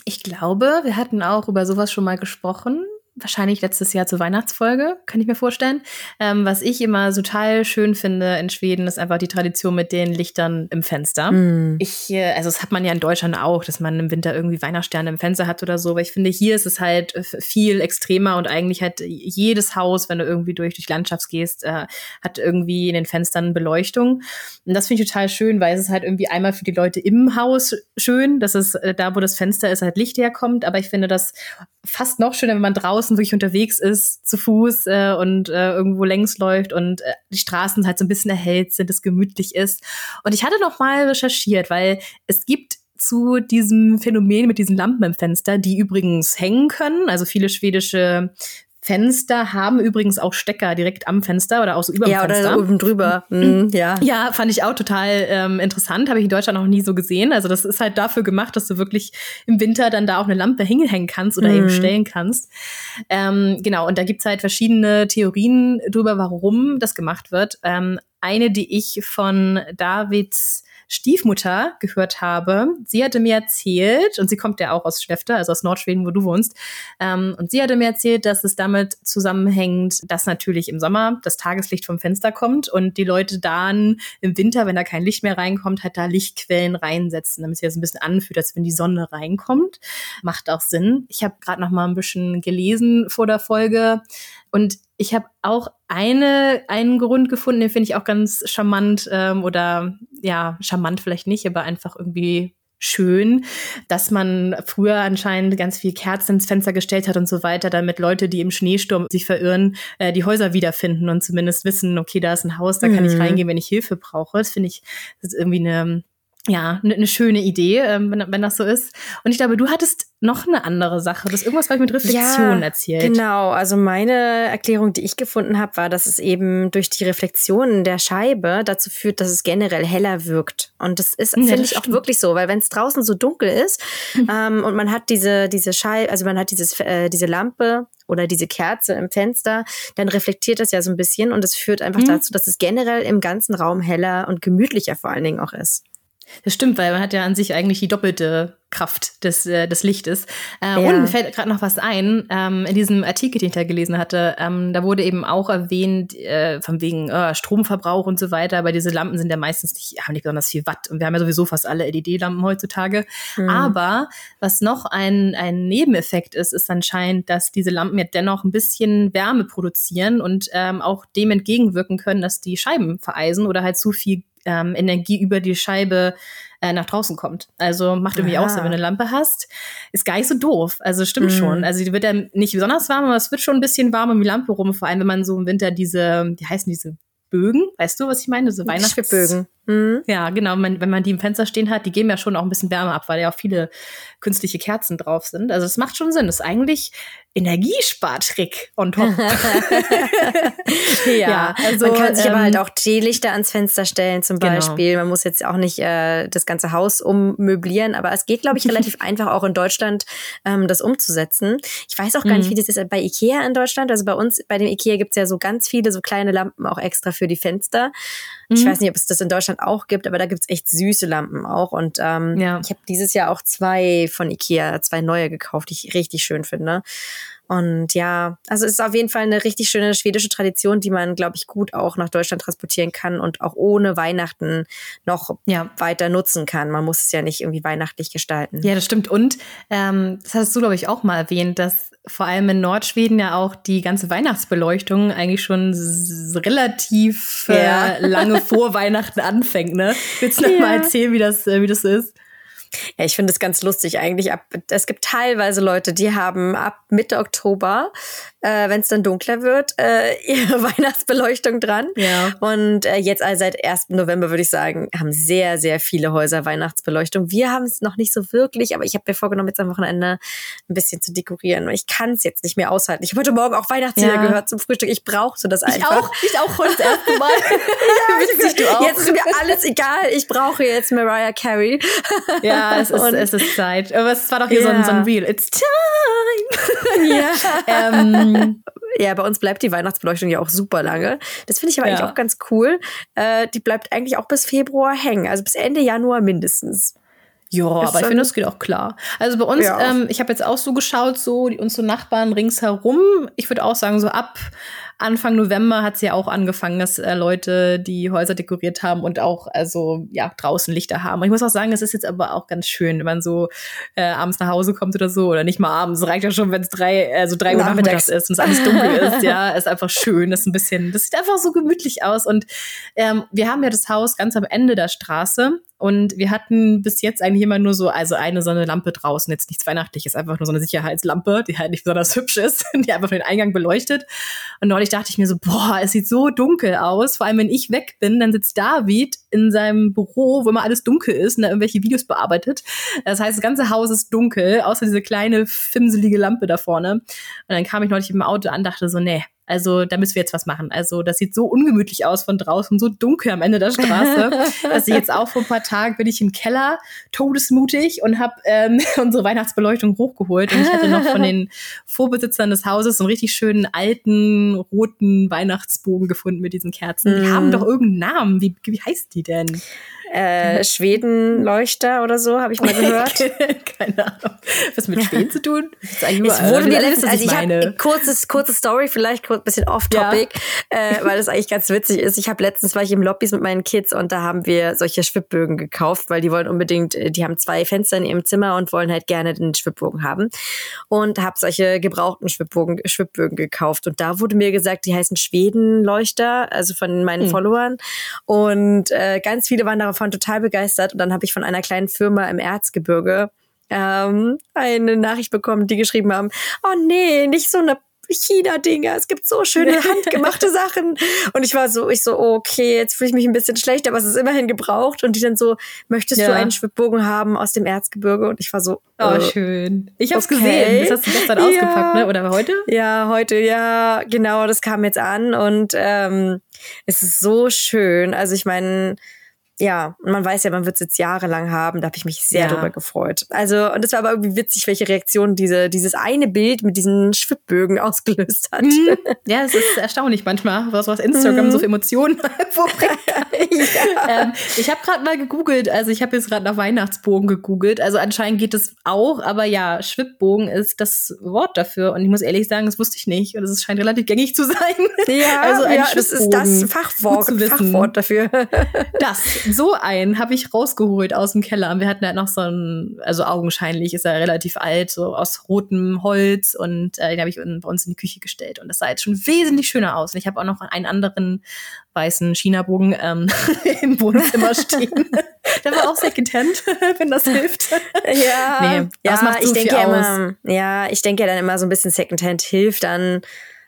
ich glaube, wir hatten auch über sowas schon mal gesprochen wahrscheinlich letztes Jahr zur Weihnachtsfolge, kann ich mir vorstellen. Ähm, was ich immer total schön finde in Schweden, ist einfach die Tradition mit den Lichtern im Fenster. Mm. Ich, äh, also das hat man ja in Deutschland auch, dass man im Winter irgendwie Weihnachtssterne im Fenster hat oder so, aber ich finde, hier ist es halt viel extremer und eigentlich hat jedes Haus, wenn du irgendwie durch, durch Landschafts gehst, äh, hat irgendwie in den Fenstern Beleuchtung. Und das finde ich total schön, weil es ist halt irgendwie einmal für die Leute im Haus schön, dass es äh, da, wo das Fenster ist, halt Licht herkommt, aber ich finde das fast noch schöner, wenn man draußen wirklich unterwegs ist, zu Fuß äh, und äh, irgendwo längs läuft und äh, die Straßen halt so ein bisschen erhellt sind, es gemütlich ist. Und ich hatte noch mal recherchiert, weil es gibt zu diesem Phänomen mit diesen Lampen im Fenster, die übrigens hängen können. Also viele schwedische Fenster haben übrigens auch Stecker direkt am Fenster oder auch so über dem ja, Fenster. Ja, oder oben drüber. Mhm, ja. ja, fand ich auch total ähm, interessant. Habe ich in Deutschland noch nie so gesehen. Also das ist halt dafür gemacht, dass du wirklich im Winter dann da auch eine Lampe hängen kannst oder mhm. eben stellen kannst. Ähm, genau, und da gibt's halt verschiedene Theorien drüber, warum das gemacht wird. Ähm, eine, die ich von Davids Stiefmutter gehört habe. Sie hatte mir erzählt, und sie kommt ja auch aus Schlefte, also aus Nordschweden, wo du wohnst, ähm, und sie hatte mir erzählt, dass es damit zusammenhängt, dass natürlich im Sommer das Tageslicht vom Fenster kommt und die Leute dann im Winter, wenn da kein Licht mehr reinkommt, halt da Lichtquellen reinsetzen, damit sich das ein bisschen anfühlt, als wenn die Sonne reinkommt. Macht auch Sinn. Ich habe gerade noch mal ein bisschen gelesen vor der Folge und ich habe auch eine, einen Grund gefunden, den finde ich auch ganz charmant ähm, oder ja, charmant vielleicht nicht, aber einfach irgendwie schön, dass man früher anscheinend ganz viel Kerzen ins Fenster gestellt hat und so weiter, damit Leute, die im Schneesturm sich verirren, äh, die Häuser wiederfinden und zumindest wissen, okay, da ist ein Haus, da kann mhm. ich reingehen, wenn ich Hilfe brauche. Das finde ich, das ist irgendwie eine ja, eine ne schöne Idee, ähm, wenn, wenn das so ist. Und ich glaube, du hattest noch eine andere Sache. Das irgendwas ich mit Reflexion ja, erzählt. Genau, also meine Erklärung, die ich gefunden habe, war, dass es eben durch die Reflexionen der Scheibe dazu führt, dass es generell heller wirkt. Und das ist, ja, finde ich, stimmt. auch wirklich so, weil wenn es draußen so dunkel ist mhm. ähm, und man hat diese, diese Scheibe, also man hat dieses, äh, diese Lampe oder diese Kerze im Fenster, dann reflektiert das ja so ein bisschen und es führt einfach mhm. dazu, dass es generell im ganzen Raum heller und gemütlicher vor allen Dingen auch ist. Das stimmt, weil man hat ja an sich eigentlich die doppelte Kraft des, äh, des Lichtes. Äh, ja. Und mir fällt gerade noch was ein, ähm, in diesem Artikel, den ich da gelesen hatte, ähm, da wurde eben auch erwähnt, äh, von wegen äh, Stromverbrauch und so weiter, aber diese Lampen sind ja meistens nicht, haben nicht besonders viel Watt und wir haben ja sowieso fast alle LED-Lampen heutzutage. Mhm. Aber was noch ein, ein Nebeneffekt ist, ist anscheinend, dass diese Lampen ja dennoch ein bisschen Wärme produzieren und ähm, auch dem entgegenwirken können, dass die Scheiben vereisen oder halt zu viel ähm, Energie über die Scheibe äh, nach draußen kommt. Also macht irgendwie auch Sinn, wenn du eine Lampe hast. Ist gar nicht so doof. Also stimmt mhm. schon. Also die wird dann nicht besonders warm, aber es wird schon ein bisschen warm um die Lampe rum, vor allem wenn man so im Winter diese, wie heißen diese Bögen, weißt du, was ich meine? So Weihnachtsbögen. Mhm. Ja, genau. Man, wenn man die im Fenster stehen hat, die geben ja schon auch ein bisschen Wärme ab, weil ja auch viele künstliche Kerzen drauf sind. Also es macht schon Sinn. Das ist eigentlich Energiespartrick on top. ja, ja, also man kann sich ähm, aber halt auch Teelichter ans Fenster stellen zum genau. Beispiel. Man muss jetzt auch nicht äh, das ganze Haus ummöblieren, aber es geht, glaube ich, relativ einfach auch in Deutschland ähm, das umzusetzen. Ich weiß auch gar mhm. nicht, wie das ist bei Ikea in Deutschland. Also bei uns, bei dem Ikea gibt's ja so ganz viele so kleine Lampen auch extra für die Fenster. Mhm. Ich weiß nicht, ob es das in Deutschland auch gibt, aber da gibt's echt süße Lampen auch. Und ähm, ja. ich habe dieses Jahr auch zwei von Ikea, zwei neue gekauft, die ich richtig schön finde. Und ja, also es ist auf jeden Fall eine richtig schöne schwedische Tradition, die man, glaube ich, gut auch nach Deutschland transportieren kann und auch ohne Weihnachten noch ja. weiter nutzen kann. Man muss es ja nicht irgendwie weihnachtlich gestalten. Ja, das stimmt. Und ähm, das hast du, glaube ich, auch mal erwähnt, dass vor allem in Nordschweden ja auch die ganze Weihnachtsbeleuchtung eigentlich schon relativ ja. äh, lange vor Weihnachten anfängt. Ne? Willst du noch ja. mal erzählen, wie das, äh, wie das ist? Ja, ich finde es ganz lustig eigentlich. Ab, es gibt teilweise Leute, die haben ab Mitte Oktober äh, wenn es dann dunkler wird, äh, ihre Weihnachtsbeleuchtung dran. Ja. Und äh, jetzt also seit 1. November würde ich sagen, haben sehr, sehr viele Häuser Weihnachtsbeleuchtung. Wir haben es noch nicht so wirklich, aber ich habe mir vorgenommen, jetzt am Wochenende ein bisschen zu dekorieren. Ich kann es jetzt nicht mehr aushalten. Ich habe heute Morgen auch Weihnachtslieder ja. gehört zum Frühstück. Ich brauchte das einfach. Ich auch, ich auch heute das erste Mal. ja, Witzig, du auch. Jetzt ist mir alles egal. Ich brauche jetzt Mariah Carey. ja, es ist, es ist Zeit. Aber es war doch hier ja. so, ein, so ein Reel. It's time. ja. ähm, ja, bei uns bleibt die Weihnachtsbeleuchtung ja auch super lange. Das finde ich aber ja. eigentlich auch ganz cool. Äh, die bleibt eigentlich auch bis Februar hängen, also bis Ende Januar mindestens. Ja, aber ich finde, das geht auch klar. Also bei uns, ja. ähm, ich habe jetzt auch so geschaut, so die unsere Nachbarn ringsherum. Ich würde auch sagen, so ab Anfang November hat es ja auch angefangen, dass äh, Leute die Häuser dekoriert haben und auch also ja draußen Lichter haben. Und ich muss auch sagen, es ist jetzt aber auch ganz schön, wenn man so äh, abends nach Hause kommt oder so oder nicht mal abends. Reicht ja schon, wenn es drei also drei Uhr nachmittags ist und es alles dunkel ist. Ja, ist einfach schön. Das ist ein bisschen, das sieht einfach so gemütlich aus. Und ähm, wir haben ja das Haus ganz am Ende der Straße und wir hatten bis jetzt eigentlich immer nur so, also eine so eine Lampe draußen, jetzt nichts Weihnachtliches, einfach nur so eine Sicherheitslampe, die halt nicht besonders hübsch ist, die einfach nur den Eingang beleuchtet. Und neulich dachte ich mir so, boah, es sieht so dunkel aus. Vor allem, wenn ich weg bin, dann sitzt David in seinem Büro, wo immer alles dunkel ist und da irgendwelche Videos bearbeitet. Das heißt, das ganze Haus ist dunkel, außer diese kleine, fimselige Lampe da vorne. Und dann kam ich neulich im Auto an, dachte so, nee, also da müssen wir jetzt was machen. Also das sieht so ungemütlich aus von draußen, so dunkel am Ende der Straße, dass ich jetzt auch vor ein paar Tagen bin ich im Keller, todesmutig und habe ähm, unsere Weihnachtsbeleuchtung hochgeholt. Und ich hatte noch von den Vorbesitzern des Hauses so einen richtig schönen alten roten Weihnachtsbogen gefunden mit diesen Kerzen. Die haben mm. doch irgendeinen Namen. Wie, wie heißt die denn? Äh, Schwedenleuchter oder so, habe ich mal gehört. Keine Ahnung. Was mit Schweden zu tun? Es wurde mir letztens, also ich habe kurzes, kurze Story, vielleicht kurz bisschen off-topic, ja. äh, weil das eigentlich ganz witzig ist. Ich habe letztens war ich im Lobbys mit meinen Kids und da haben wir solche Schwibbögen gekauft, weil die wollen unbedingt, äh, die haben zwei Fenster in ihrem Zimmer und wollen halt gerne den Schwibbogen haben. Und habe solche gebrauchten Schwibbogen, Schwibbögen gekauft. Und da wurde mir gesagt, die heißen Schwedenleuchter, also von meinen hm. Followern. Und äh, ganz viele waren darauf davon total begeistert und dann habe ich von einer kleinen Firma im Erzgebirge ähm, eine Nachricht bekommen, die geschrieben haben, oh nee, nicht so eine China-Dinger, es gibt so schöne handgemachte Sachen. Und ich war so, ich so, okay, jetzt fühle ich mich ein bisschen schlecht, aber es ist immerhin gebraucht. Und die dann so, möchtest ja. du einen Schwibbogen haben aus dem Erzgebirge? Und ich war so, oh, äh, schön. Ich hab's okay. gesehen. Das hast du gestern ja. ausgepackt, ne? Oder heute? Ja, heute, ja, genau, das kam jetzt an und ähm, es ist so schön. Also ich meine, ja, man weiß ja, man wird es jetzt jahrelang haben. Da habe ich mich sehr ja. drüber gefreut. Also, und es war aber irgendwie witzig, welche Reaktion diese, dieses eine Bild mit diesen Schwibbögen ausgelöst hat. Mhm. Ja, es ist erstaunlich manchmal, was, was Instagram mhm. so für Emotionen vorbringt. ja. ähm, ich habe gerade mal gegoogelt, also ich habe jetzt gerade nach Weihnachtsbogen gegoogelt. Also anscheinend geht es auch, aber ja, Schwibbogen ist das Wort dafür. Und ich muss ehrlich sagen, das wusste ich nicht. Und es scheint relativ gängig zu sein. Ja, also ein ja, das ist das Fachwort, Fachwort dafür. das so einen habe ich rausgeholt aus dem Keller. Und wir hatten halt noch so einen, also augenscheinlich ist er relativ alt, so aus rotem Holz. Und äh, den habe ich bei uns in die Küche gestellt. Und das sah jetzt schon wesentlich schöner aus. Und ich habe auch noch einen anderen weißen China-Bogen ähm, im Wohnzimmer stehen. Der war auch Secondhand, wenn das hilft. Ja, nee, ja, ich denke ja immer, ja, ich denke ja dann immer so ein bisschen Secondhand hilft dann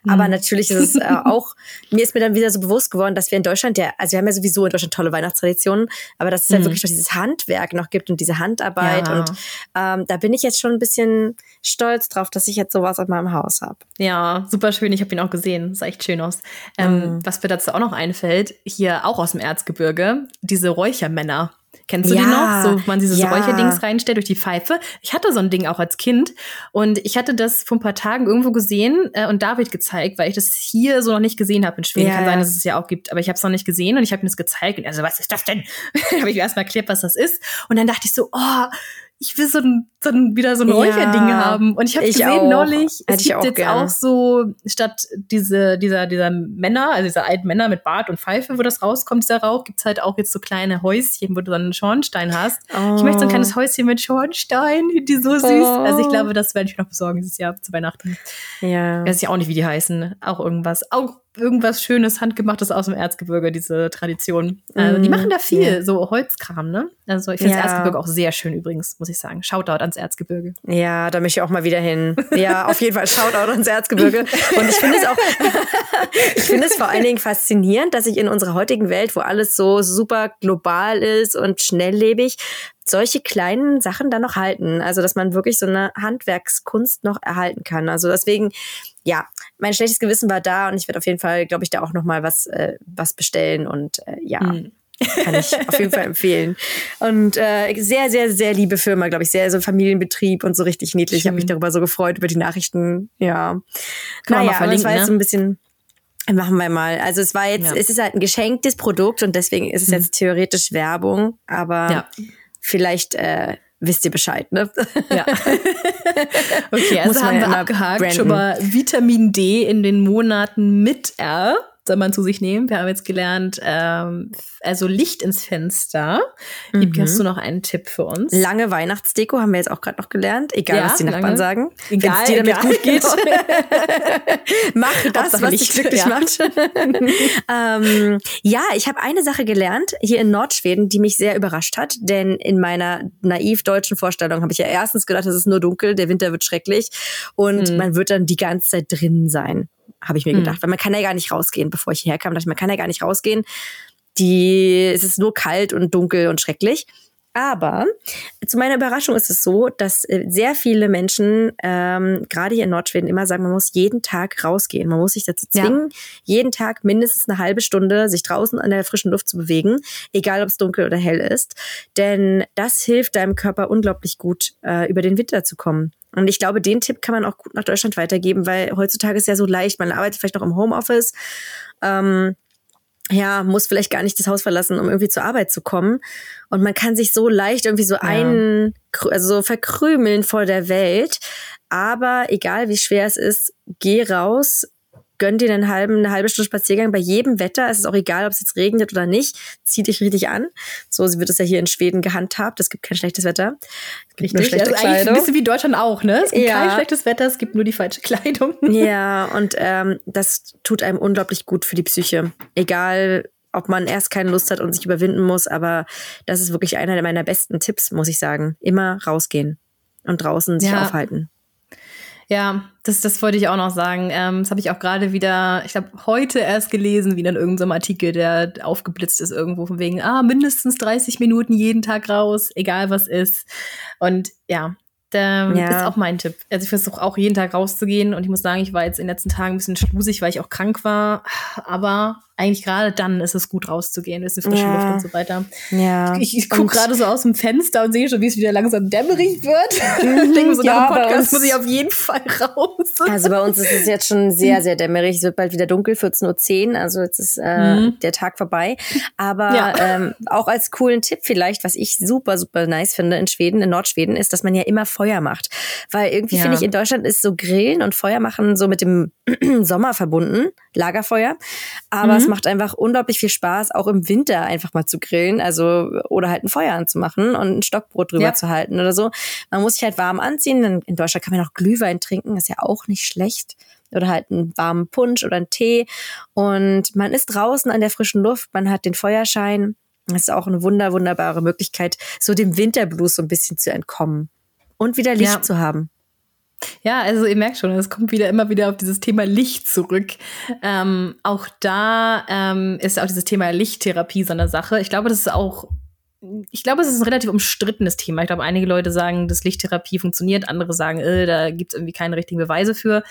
aber mhm. natürlich ist es äh, auch, mir ist mir dann wieder so bewusst geworden, dass wir in Deutschland ja, also wir haben ja sowieso in Deutschland tolle Weihnachtstraditionen, aber dass es mhm. halt wirklich noch dieses Handwerk noch gibt und diese Handarbeit. Ja. Und ähm, da bin ich jetzt schon ein bisschen stolz drauf, dass ich jetzt sowas in meinem Haus habe. Ja, super schön. Ich habe ihn auch gesehen. Sah echt schön aus. Ähm, mhm. Was mir dazu auch noch einfällt, hier auch aus dem Erzgebirge, diese Räuchermänner. Kennst du ja, die noch? So, wo man dieses ja. Räucherdings reinstellt durch die Pfeife. Ich hatte so ein Ding auch als Kind und ich hatte das vor ein paar Tagen irgendwo gesehen äh, und David gezeigt, weil ich das hier so noch nicht gesehen habe in Schweden. Ja, Kann sein, dass es es ja auch gibt, aber ich habe es noch nicht gesehen und ich habe ihm das gezeigt und er so, was ist das denn? habe ich mir erstmal erklärt, was das ist und dann dachte ich so, oh, ich will so ein, so ein wieder so ein Räucherding ja, haben. Und ich habe gesehen auch. neulich, es gibt auch jetzt gerne. auch so, statt diese, dieser, dieser Männer, also dieser alten Männer mit Bart und Pfeife, wo das rauskommt, dieser Rauch, gibt's halt auch jetzt so kleine Häuschen, wo du dann einen Schornstein hast. Oh. Ich möchte so ein kleines Häuschen mit Schornstein, die so süß. Oh. Also ich glaube, das werde ich noch besorgen dieses Jahr zu Weihnachten. Ja. Weiß ich auch nicht, wie die heißen. Auch irgendwas. Auch irgendwas Schönes, Handgemachtes aus dem Erzgebirge, diese Tradition. Also, die mm, machen da viel, ja. so Holzkram, ne? Also ich finde ja. das Erzgebirge auch sehr schön übrigens, muss ich sagen. Shoutout ans Erzgebirge. Ja, da möchte ich auch mal wieder hin. Ja, auf jeden Fall Shoutout ans Erzgebirge. Und ich finde es auch, ich finde es vor allen Dingen faszinierend, dass ich in unserer heutigen Welt, wo alles so super global ist und schnelllebig, solche kleinen Sachen dann noch halten. Also, dass man wirklich so eine Handwerkskunst noch erhalten kann. Also deswegen, ja, mein schlechtes Gewissen war da und ich werde auf jeden Fall, glaube ich, da auch noch mal was, äh, was bestellen und äh, ja. Mhm. Kann ich auf jeden Fall empfehlen. Und äh, sehr, sehr, sehr liebe Firma, glaube ich. Sehr so Familienbetrieb und so richtig niedlich. Ich habe mich darüber so gefreut, über die Nachrichten. Ja. Kann naja, aber es war jetzt so ein bisschen. Machen wir mal. Also es war jetzt, ja. es ist halt ein geschenktes Produkt und deswegen ist es mhm. jetzt theoretisch Werbung, aber ja. Vielleicht äh, wisst ihr Bescheid, ne? Ja. okay, also haben wir abgehakt branden. schon mal Vitamin D in den Monaten mit R soll man zu sich nehmen. Wir haben jetzt gelernt, ähm, also Licht ins Fenster. Mhm. Hast du noch einen Tipp für uns? Lange Weihnachtsdeko haben wir jetzt auch gerade noch gelernt. Egal, ja, was die Nachbarn lange. sagen. Wenn es dir damit gut geht. Mach das, was dich glücklich ja. macht. ähm, ja, ich habe eine Sache gelernt hier in Nordschweden, die mich sehr überrascht hat. Denn in meiner naiv deutschen Vorstellung habe ich ja erstens gedacht, es ist nur dunkel, der Winter wird schrecklich und mhm. man wird dann die ganze Zeit drinnen sein habe ich mir gedacht. Mhm. Weil man kann ja gar nicht rausgehen, bevor ich hierher kam. Dachte ich, man kann ja gar nicht rausgehen. Die, es ist nur kalt und dunkel und schrecklich. Aber zu meiner Überraschung ist es so, dass äh, sehr viele Menschen, ähm, gerade hier in Nordschweden, immer sagen, man muss jeden Tag rausgehen. Man muss sich dazu zwingen, ja. jeden Tag mindestens eine halbe Stunde sich draußen an der frischen Luft zu bewegen, egal ob es dunkel oder hell ist. Denn das hilft deinem Körper unglaublich gut, äh, über den Winter zu kommen. Und ich glaube, den Tipp kann man auch gut nach Deutschland weitergeben, weil heutzutage ist ja so leicht, man arbeitet vielleicht noch im Homeoffice. Ähm, ja, muss vielleicht gar nicht das Haus verlassen, um irgendwie zur Arbeit zu kommen. Und man kann sich so leicht irgendwie so ja. ein, also so verkrümeln vor der Welt. Aber egal wie schwer es ist, geh raus, gönn dir einen halben, eine halbe Stunde Spaziergang bei jedem Wetter. Es ist auch egal, ob es jetzt regnet oder nicht. Zieh dich richtig an. So wird es ja hier in Schweden gehandhabt. Es gibt kein schlechtes Wetter. Es gibt richtig. nur schlechte also Kleidung. Ein bisschen wie Deutschland auch, ne? Es gibt ja. kein schlechtes Wetter, es gibt nur die falsche Kleidung. Ja, und ähm, das tut einem unglaublich gut für die Psyche. Egal, ob man erst keine Lust hat und sich überwinden muss, aber das ist wirklich einer meiner besten Tipps, muss ich sagen. Immer rausgehen und draußen sich ja. aufhalten. Ja, das, das wollte ich auch noch sagen. Ähm, das habe ich auch gerade wieder, ich glaube, heute erst gelesen, wie in irgendeinem Artikel, der aufgeblitzt ist irgendwo von wegen, ah, mindestens 30 Minuten jeden Tag raus, egal was ist. Und ja, der ja. ist auch mein Tipp. Also ich versuche auch jeden Tag rauszugehen und ich muss sagen, ich war jetzt in den letzten Tagen ein bisschen schlusig, weil ich auch krank war. Aber eigentlich gerade dann ist es gut rauszugehen, ist eine frische ja. Luft und so weiter. Ja. Ich, ich gucke gerade so aus dem Fenster und sehe schon, wie es wieder langsam dämmerig wird. Mhm, ich denke so, ja, nach dem Podcast muss ich auf jeden Fall raus. Also bei uns ist es jetzt schon sehr, sehr dämmerig. Es wird bald wieder dunkel, 14.10 Uhr. Also jetzt ist äh, mhm. der Tag vorbei. Aber ja. ähm, auch als coolen Tipp vielleicht, was ich super, super nice finde in Schweden, in Nordschweden, ist, dass man ja immer Feuer macht. Weil irgendwie ja. finde ich, in Deutschland ist so Grillen und Feuer machen so mit dem Sommer verbunden, Lagerfeuer. Aber mhm. Macht einfach unglaublich viel Spaß, auch im Winter einfach mal zu grillen, also oder halt ein Feuer anzumachen und ein Stockbrot drüber ja. zu halten oder so. Man muss sich halt warm anziehen. In Deutschland kann man auch Glühwein trinken, ist ja auch nicht schlecht oder halt einen warmen Punsch oder einen Tee. Und man ist draußen an der frischen Luft, man hat den Feuerschein. Das ist auch eine wunder, wunderbare Möglichkeit, so dem Winterblues so ein bisschen zu entkommen und wieder Licht ja. zu haben. Ja, also ihr merkt schon, es kommt wieder immer wieder auf dieses Thema Licht zurück. Ähm, auch da ähm, ist auch dieses Thema Lichttherapie so eine Sache. Ich glaube, das ist auch, ich glaube, es ist ein relativ umstrittenes Thema. Ich glaube, einige Leute sagen, dass Lichttherapie funktioniert, andere sagen, äh, da gibt es irgendwie keine richtigen Beweise für.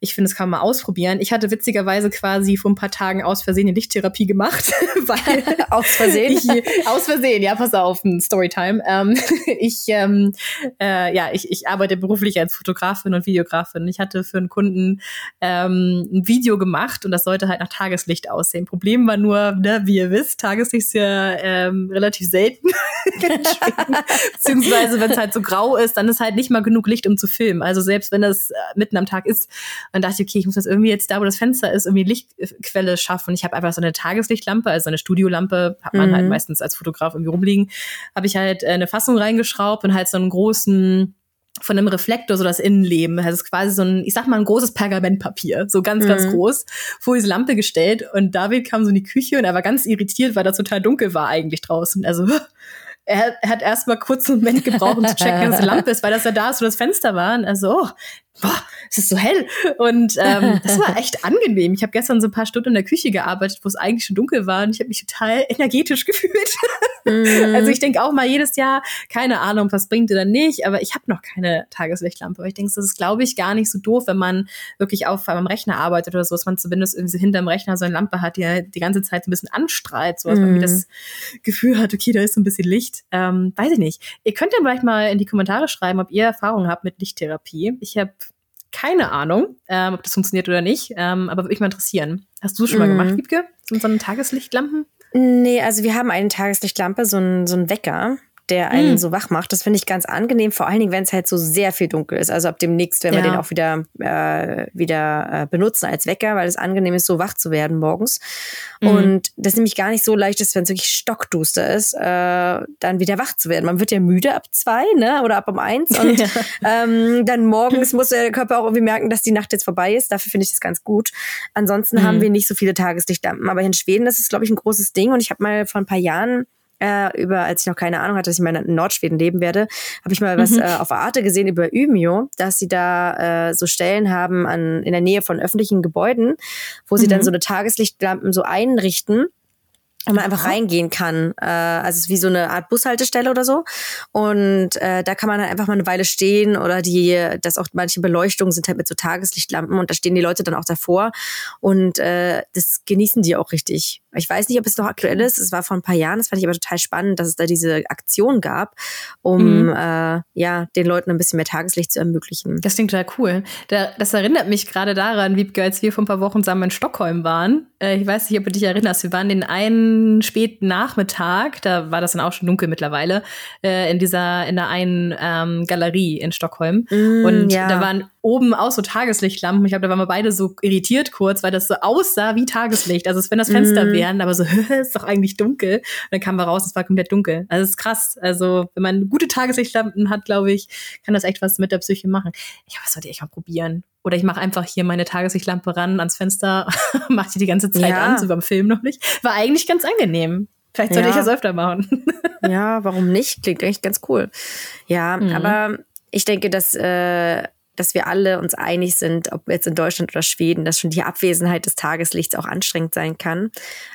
Ich finde, das kann man mal ausprobieren. Ich hatte witzigerweise quasi vor ein paar Tagen aus Versehen eine Lichttherapie gemacht. weil aus Versehen? Ich, aus Versehen, ja, pass auf, ein Storytime. Ähm, ich, ähm, äh, ja, ich, ich arbeite beruflich als Fotografin und Videografin. Ich hatte für einen Kunden ähm, ein Video gemacht und das sollte halt nach Tageslicht aussehen. Problem war nur, ne, wie ihr wisst, Tageslicht ist ja ähm, relativ selten. Beziehungsweise, wenn es halt so grau ist, dann ist halt nicht mal genug Licht, um zu filmen. Also selbst wenn es äh, mitten am Tag ist, dann dachte ich, okay, ich muss das irgendwie jetzt da, wo das Fenster ist, irgendwie Lichtquelle schaffen. Und ich habe einfach so eine Tageslichtlampe, also eine Studiolampe, hat man halt mhm. halt meistens als Fotograf irgendwie rumliegen, habe ich halt äh, eine Fassung reingeschraubt und halt so einen großen von einem Reflektor so das Innenleben. Also es ist quasi so ein, ich sag mal, ein großes Pergamentpapier, so ganz, mhm. ganz groß, vor diese Lampe gestellt. Und David kam so in die Küche und er war ganz irritiert, weil da total dunkel war eigentlich draußen. Also er, hat erst mal kurz einen Moment gebraucht, um zu checken, dass die Lampe ist, weil das ja da ist, wo das Fenster war. Und also, oh, boah, es ist so hell. Und ähm, das war echt angenehm. Ich habe gestern so ein paar Stunden in der Küche gearbeitet, wo es eigentlich schon dunkel war und ich habe mich total energetisch gefühlt. Mm. Also ich denke auch mal jedes Jahr, keine Ahnung, was bringt oder nicht, aber ich habe noch keine Tageslichtlampe. Aber ich denke, das ist, glaube ich, gar nicht so doof, wenn man wirklich auf einem Rechner arbeitet oder so, dass man zumindest irgendwie hinterm Rechner so eine Lampe hat, die ja die ganze Zeit so ein bisschen anstrahlt, so dass mm. man das Gefühl hat, okay, da ist so ein bisschen Licht. Ähm, weiß ich nicht. Ihr könnt ja vielleicht mal in die Kommentare schreiben, ob ihr Erfahrungen habt mit Lichttherapie. Ich habe keine Ahnung, ähm, ob das funktioniert oder nicht, ähm, aber würde mich mal interessieren. Hast du es schon mal gemacht, mhm. Wiebke? So, so eine Tageslichtlampen? Nee, also wir haben eine Tageslichtlampe, so ein, so ein Wecker der einen mm. so wach macht. Das finde ich ganz angenehm, vor allen Dingen, wenn es halt so sehr viel dunkel ist. Also ab demnächst werden ja. wir den auch wieder, äh, wieder äh, benutzen als Wecker, weil es angenehm ist, so wach zu werden morgens. Mm. Und das nämlich gar nicht so leicht ist, wenn es wirklich stockduster ist, äh, dann wieder wach zu werden. Man wird ja müde ab zwei, ne? Oder ab um eins. Und ja. ähm, dann morgens muss der Körper auch irgendwie merken, dass die Nacht jetzt vorbei ist. Dafür finde ich das ganz gut. Ansonsten mm. haben wir nicht so viele Tageslichtlampen. Aber in Schweden das ist glaube ich, ein großes Ding. Und ich habe mal vor ein paar Jahren äh, über, als ich noch keine Ahnung hatte, dass ich mal in Nordschweden leben werde, habe ich mal was mhm. äh, auf Arte gesehen über Umeå, dass sie da äh, so Stellen haben an, in der Nähe von öffentlichen Gebäuden, wo sie mhm. dann so eine Tageslichtlampen so einrichten wo man einfach reingehen kann. Äh, also es ist wie so eine Art Bushaltestelle oder so. Und äh, da kann man halt einfach mal eine Weile stehen oder die, das auch manche Beleuchtungen sind halt mit so Tageslichtlampen und da stehen die Leute dann auch davor und äh, das genießen die auch richtig. Ich weiß nicht, ob es noch aktuell ist. Es war vor ein paar Jahren. Das fand ich aber total spannend, dass es da diese Aktion gab, um mhm. äh, ja den Leuten ein bisschen mehr Tageslicht zu ermöglichen. Das klingt total cool. Da, das erinnert mich gerade daran, Wiebke, als wir vor ein paar Wochen zusammen in Stockholm waren. Äh, ich weiß nicht, ob du dich erinnerst. Wir waren den einen späten Nachmittag, da war das dann auch schon dunkel mittlerweile, äh, in dieser in der einen ähm, Galerie in Stockholm. Mm, und ja. da waren oben auch so Tageslichtlampen. Ich glaube, da waren wir beide so irritiert kurz, weil das so aussah wie Tageslicht. Also als wenn das Fenster mm. Wären, aber so, ist doch eigentlich dunkel. Und dann kamen wir raus, es war komplett dunkel. Also es ist krass. Also wenn man gute Tageslichtlampen hat, glaube ich, kann das echt was mit der Psyche machen. Ich glaube, das sollte ich echt mal probieren. Oder ich mache einfach hier meine Tageslichtlampe ran ans Fenster, mache die die ganze Zeit ja. an, so beim Film noch nicht. War eigentlich ganz angenehm. Vielleicht sollte ja. ich das öfter machen. ja, warum nicht? Klingt eigentlich ganz cool. Ja, mhm. aber ich denke, dass äh, dass wir alle uns einig sind, ob jetzt in Deutschland oder Schweden, dass schon die Abwesenheit des Tageslichts auch anstrengend sein kann.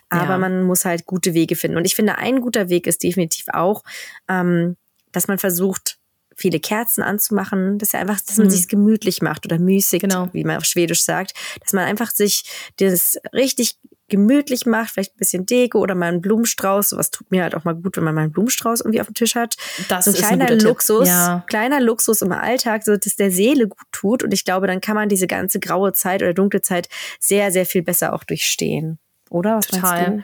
Aber ja. man muss halt gute Wege finden. Und ich finde, ein guter Weg ist definitiv auch, ähm, dass man versucht, viele Kerzen anzumachen, dass er einfach, dass man mhm. sich gemütlich macht oder müßig, genau. wie man auf Schwedisch sagt, dass man einfach sich das richtig gemütlich macht, vielleicht ein bisschen Deko oder mal einen Blumenstrauß. Sowas tut mir halt auch mal gut, wenn man mal einen Blumenstrauß irgendwie auf dem Tisch hat. Das so ein kleiner ein Luxus, ja. kleiner Luxus im Alltag, so dass der Seele gut tut. Und ich glaube, dann kann man diese ganze graue Zeit oder dunkle Zeit sehr, sehr viel besser auch durchstehen. Oder? Was Total.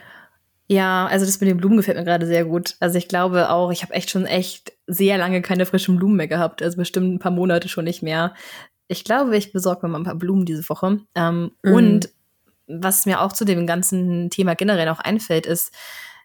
Ja, also das mit den Blumen gefällt mir gerade sehr gut. Also ich glaube auch, ich habe echt schon echt sehr lange keine frischen Blumen mehr gehabt. Also bestimmt ein paar Monate schon nicht mehr. Ich glaube, ich besorge mir mal ein paar Blumen diese Woche. Ähm, mm. Und was mir auch zu dem ganzen Thema generell noch einfällt, ist,